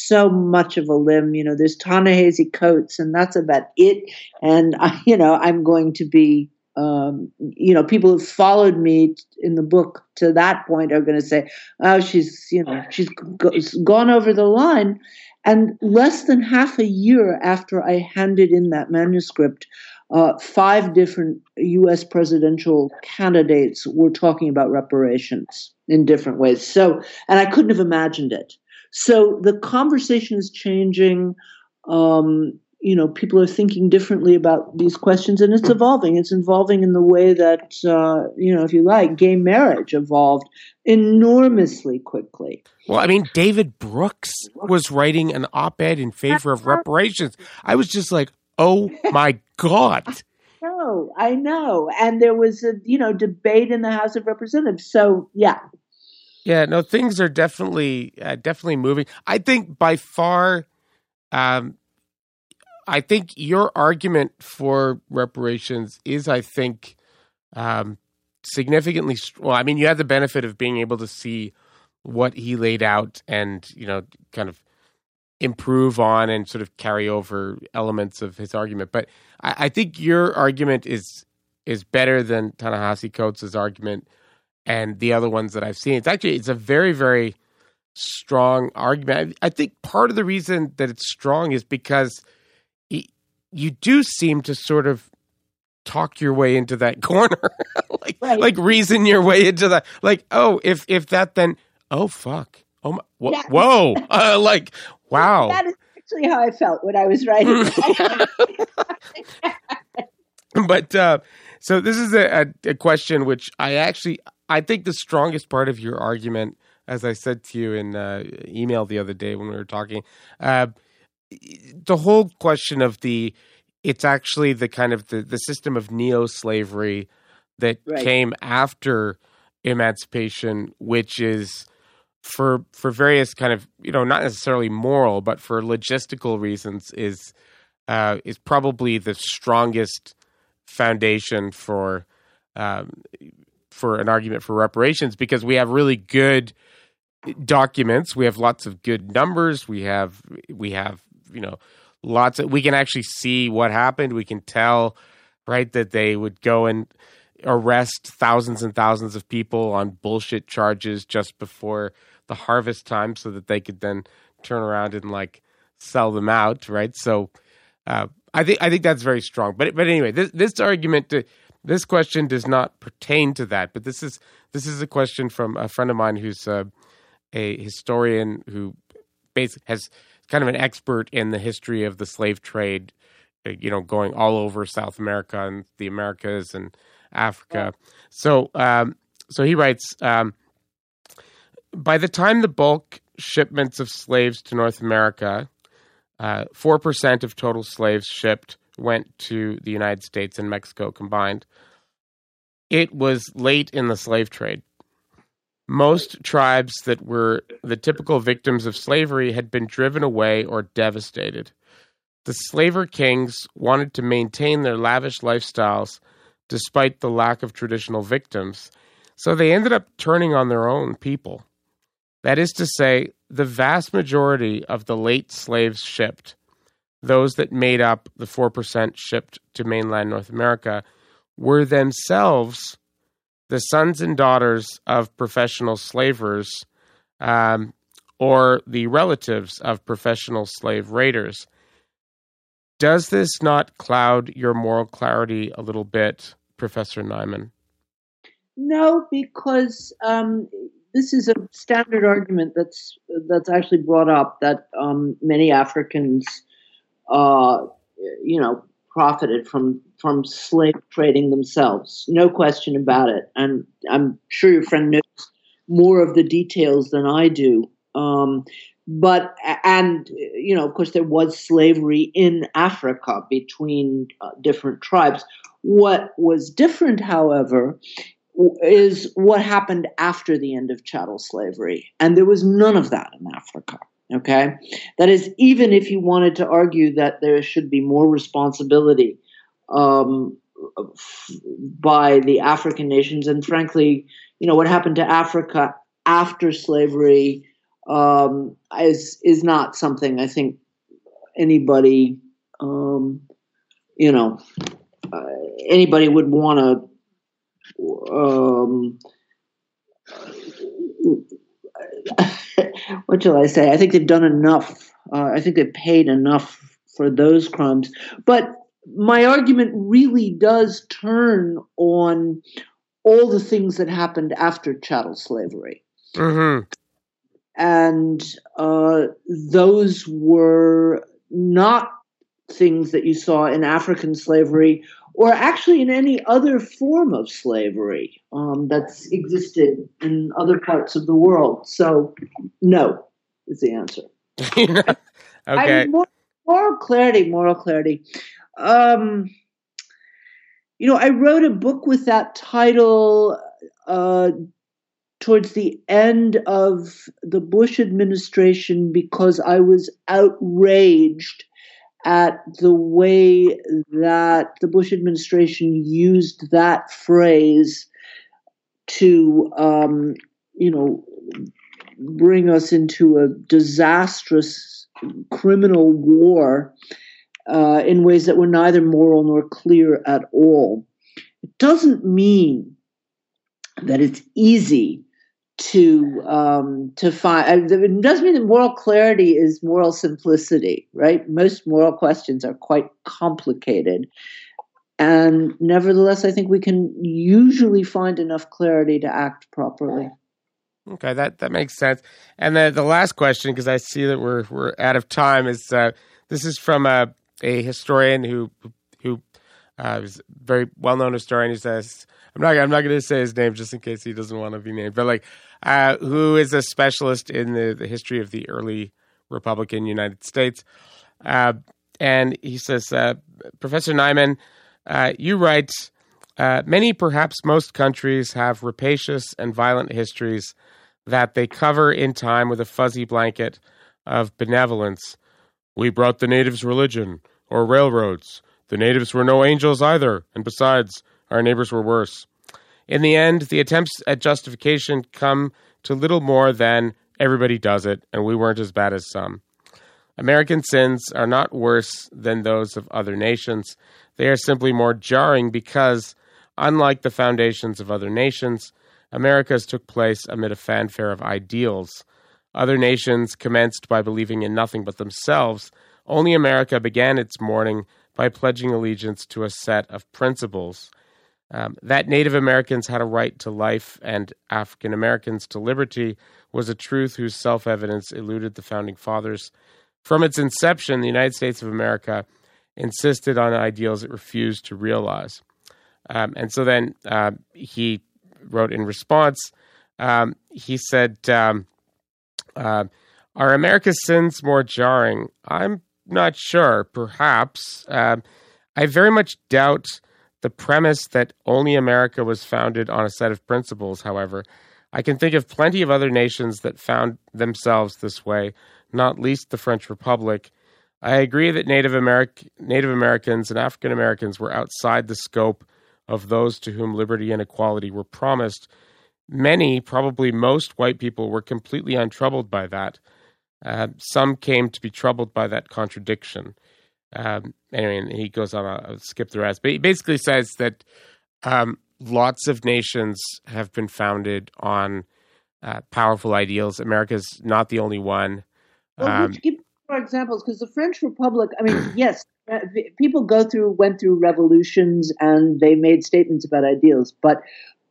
so much of a limb. You know, there's Ta-Nehisi Coates, and that's about it. And I, you know, I'm going to be, um, you know, people who followed me in the book to that point are going to say, oh, she's, you know, she's gone over the line. And less than half a year after I handed in that manuscript, uh, five different U.S. presidential candidates were talking about reparations in different ways. So, and I couldn't have imagined it. So the conversation is changing. Um, you know, people are thinking differently about these questions, and it's evolving. It's evolving in the way that, uh, you know, if you like, gay marriage evolved enormously quickly. Well, I mean, David Brooks was writing an op ed in favor of reparations. I was just like, oh my God. No, I know. And there was a, you know, debate in the House of Representatives. So, yeah. Yeah, no, things are definitely, uh, definitely moving. I think by far, um, I think your argument for reparations is, I think, um, significantly. Well, I mean, you had the benefit of being able to see what he laid out, and you know, kind of improve on and sort of carry over elements of his argument. But I, I think your argument is is better than Ta-Nehisi Coates' argument and the other ones that I've seen. It's actually it's a very very strong argument. I, I think part of the reason that it's strong is because you do seem to sort of talk your way into that corner like right. like reason your way into that like oh if if that then oh fuck oh my, wh- yeah. whoa uh, like wow that is actually how i felt when i was writing but uh so this is a, a, a question which i actually i think the strongest part of your argument as i said to you in uh, email the other day when we were talking uh the whole question of the it's actually the kind of the, the system of neo slavery that right. came after emancipation, which is for for various kind of you know not necessarily moral, but for logistical reasons is uh, is probably the strongest foundation for um, for an argument for reparations because we have really good documents, we have lots of good numbers, we have we have you know lots of we can actually see what happened. We can tell right that they would go and arrest thousands and thousands of people on bullshit charges just before the harvest time so that they could then turn around and like sell them out right? So uh, i think i think that's very strong. But but anyway this this argument to, this question does not pertain to that but this is this is a question from a friend of mine who's uh, a historian who basically has kind of an expert in the history of the slave trade, uh, you know, going all over South America and the Americas and Africa. Yeah. So, um, so he writes, um, by the time the bulk shipments of slaves to North America, uh, four uh, percent of total slaves shipped went to the United States and Mexico combined. It was late in the slave trade. Most tribes that were the typical victims of slavery had been driven away or devastated. The slaver kings wanted to maintain their lavish lifestyles despite the lack of traditional victims, so they ended up turning on their own people. That is to say, the vast majority of the late slaves shipped, those that made up the 4% shipped to mainland North America, were themselves the sons and daughters of professional slavers um, or the relatives of professional slave raiders. Does this not cloud your moral clarity a little bit, Professor Neiman? No, because um, this is a standard argument that's that's actually brought up that um, many Africans, uh, you know, profited from from slave trading themselves. No question about it. And I'm sure your friend knows more of the details than I do. Um, but and you know, of course, there was slavery in Africa between uh, different tribes. What was different, however, is what happened after the end of chattel slavery, and there was none of that in Africa. Okay, that is, even if you wanted to argue that there should be more responsibility um, by the African nations. And frankly, you know, what happened to Africa after slavery um, is is not something I think anybody, um, you know, uh, anybody would want to. What shall I say? I think they've done enough. Uh, I think they've paid enough for those crimes. But my argument really does turn on all the things that happened after chattel slavery. Mm-hmm. And uh, those were not things that you saw in African slavery or actually in any other form of slavery um, that's existed in other parts of the world. So, no is the answer. okay. I mean, moral clarity, moral clarity. Um, you know, I wrote a book with that title uh, towards the end of the Bush administration because I was outraged at the way that the Bush administration used that phrase to, um, you know, bring us into a disastrous criminal war uh, in ways that were neither moral nor clear at all. It doesn't mean that it's easy to um, to find. It doesn't mean that moral clarity is moral simplicity, right? Most moral questions are quite complicated, and nevertheless, I think we can usually find enough clarity to act properly. Okay, that that makes sense. And then the last question, because I see that we're we're out of time, is uh, this is from a a historian who uh, a very well known historian. He says I'm not I'm not going to say his name just in case he doesn't want to be named, but like uh, who is a specialist in the, the history of the early Republican United States. Uh, and he says, uh, Professor Neiman, uh, you write, uh, many, perhaps most countries have rapacious and violent histories that they cover in time with a fuzzy blanket of benevolence. We brought the natives religion or railroads. The natives were no angels either, and besides, our neighbors were worse. In the end, the attempts at justification come to little more than everybody does it, and we weren't as bad as some. American sins are not worse than those of other nations. They are simply more jarring because, unlike the foundations of other nations, America's took place amid a fanfare of ideals. Other nations commenced by believing in nothing but themselves. Only America began its morning by pledging allegiance to a set of principles. Um, that Native Americans had a right to life and African Americans to liberty was a truth whose self evidence eluded the founding fathers. From its inception, the United States of America insisted on ideals it refused to realize. Um, and so then uh, he wrote in response, um, he said, um, uh, Are America's sins more jarring? I'm not sure. Perhaps. Uh, I very much doubt the premise that only America was founded on a set of principles, however, I can think of plenty of other nations that found themselves this way, not least the French Republic. I agree that Native, Ameri- Native Americans and African Americans were outside the scope of those to whom liberty and equality were promised. Many, probably most white people, were completely untroubled by that. Uh, some came to be troubled by that contradiction. Um, anyway, and he goes on. I'll skip the rest, but he basically says that um, lots of nations have been founded on uh, powerful ideals. America's not the only one. Well, um, give more examples because the French Republic. I mean, yes, uh, people go through went through revolutions and they made statements about ideals, but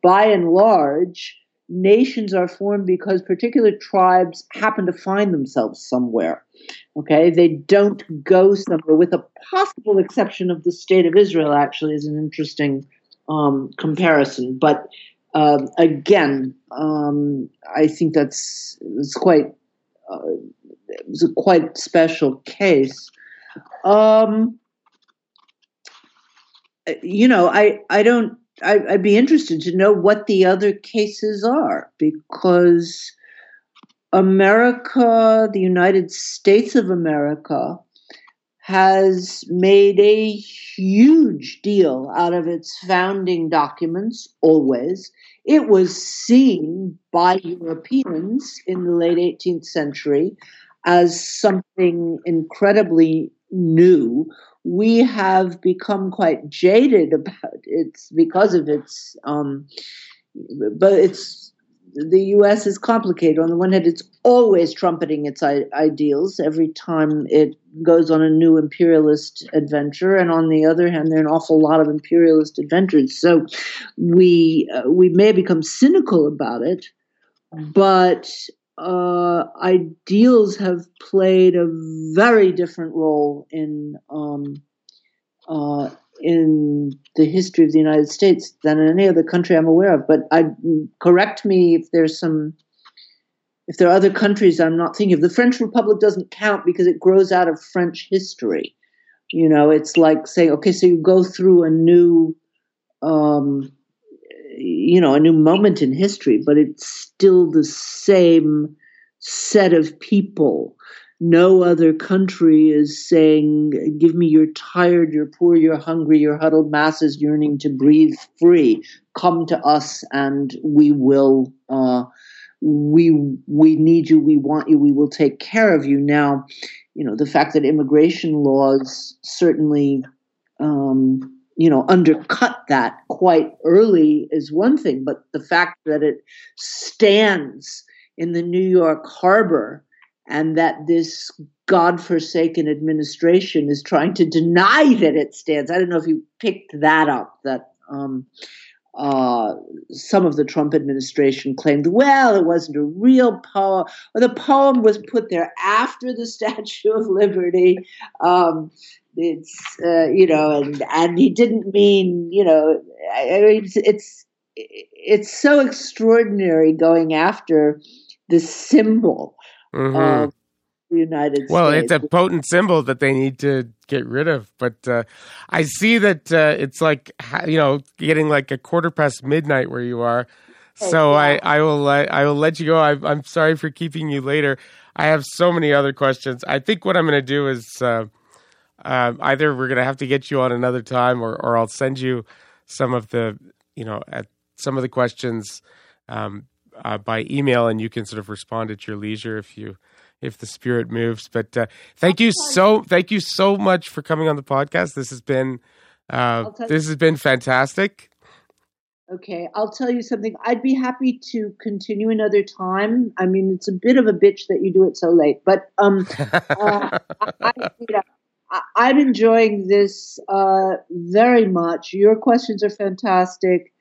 by and large, nations are formed because particular tribes happen to find themselves somewhere. Okay, they don't go somewhere, with a possible exception of the state of Israel. Actually, is an interesting um, comparison, but um, again, um, I think that's it's quite uh, it's a quite special case. Um, you know, I I don't I, I'd be interested to know what the other cases are because America, the United States of America, has made a huge deal out of its founding documents, always. It was seen by Europeans in the late 18th century as something incredibly new. We have become quite jaded about it because of its, um, but it's the U.S. is complicated. On the one hand, it's always trumpeting its I- ideals every time it goes on a new imperialist adventure, and on the other hand, there are an awful lot of imperialist adventures. So we uh, we may become cynical about it, but uh, ideals have played a very different role in um, uh, in the history of the United States than in any other country I'm aware of. But I correct me if there's some if there are other countries I'm not thinking of. The French Republic doesn't count because it grows out of French history. You know, it's like saying, okay, so you go through a new, um, you know, a new moment in history, but it's still the same set of people. No other country is saying, give me your tired, you're poor, you're hungry, your huddled masses yearning to breathe free. Come to us and we will, uh, we, we need you, we want you, we will take care of you. Now, you know, the fact that immigration laws certainly, um, you know, undercut that quite early is one thing, but the fact that it stands in the New York harbor and that this godforsaken administration is trying to deny that it stands. I don't know if you picked that up, that um, uh, some of the Trump administration claimed, well, it wasn't a real poem, or the poem was put there after the Statue of Liberty. Um, it's uh, you know, and and he didn't mean you know, I mean, it's, it's it's so extraordinary going after the symbol mm-hmm. of the United well, States. Well, it's a potent symbol that they need to get rid of. But uh, I see that uh, it's like you know getting like a quarter past midnight where you are. So I, I will I will let you go. I, I'm sorry for keeping you later. I have so many other questions. I think what I'm going to do is uh, uh, either we're going to have to get you on another time, or or I'll send you some of the you know at some of the questions um, uh, by email, and you can sort of respond at your leisure if you if the spirit moves. But uh, thank you so thank you so much for coming on the podcast. This has been uh, this has been fantastic. Okay, I'll tell you something. I'd be happy to continue another time. I mean, it's a bit of a bitch that you do it so late, but um, uh, I, you know, I, am enjoying this uh, very much. Your questions are fantastic.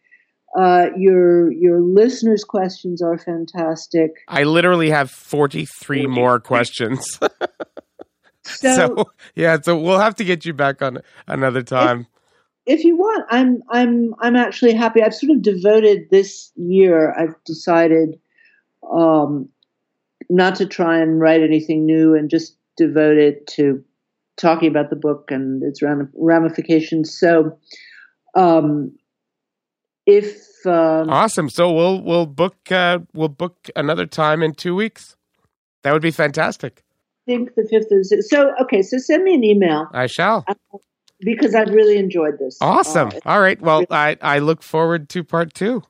Uh, your your listeners' questions are fantastic. I literally have forty three more questions. so, so, yeah, so we'll have to get you back on another time. If, if, you want, I'm I'm I'm actually happy. I've sort of devoted this year. I've decided um, not to try and write anything new and just devote it to talking about the book and its ramifications. So. Um, if um, awesome, so we'll we'll book uh, we'll book another time in two weeks. That would be fantastic. I think the fifth is so. Okay, so send me an email. I shall. Uh, because I've really enjoyed this. Awesome. Uh, All right. Well, I I look forward to part two.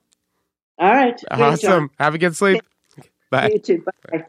All right. Awesome. Have a good sleep. Bye. You too. Bye.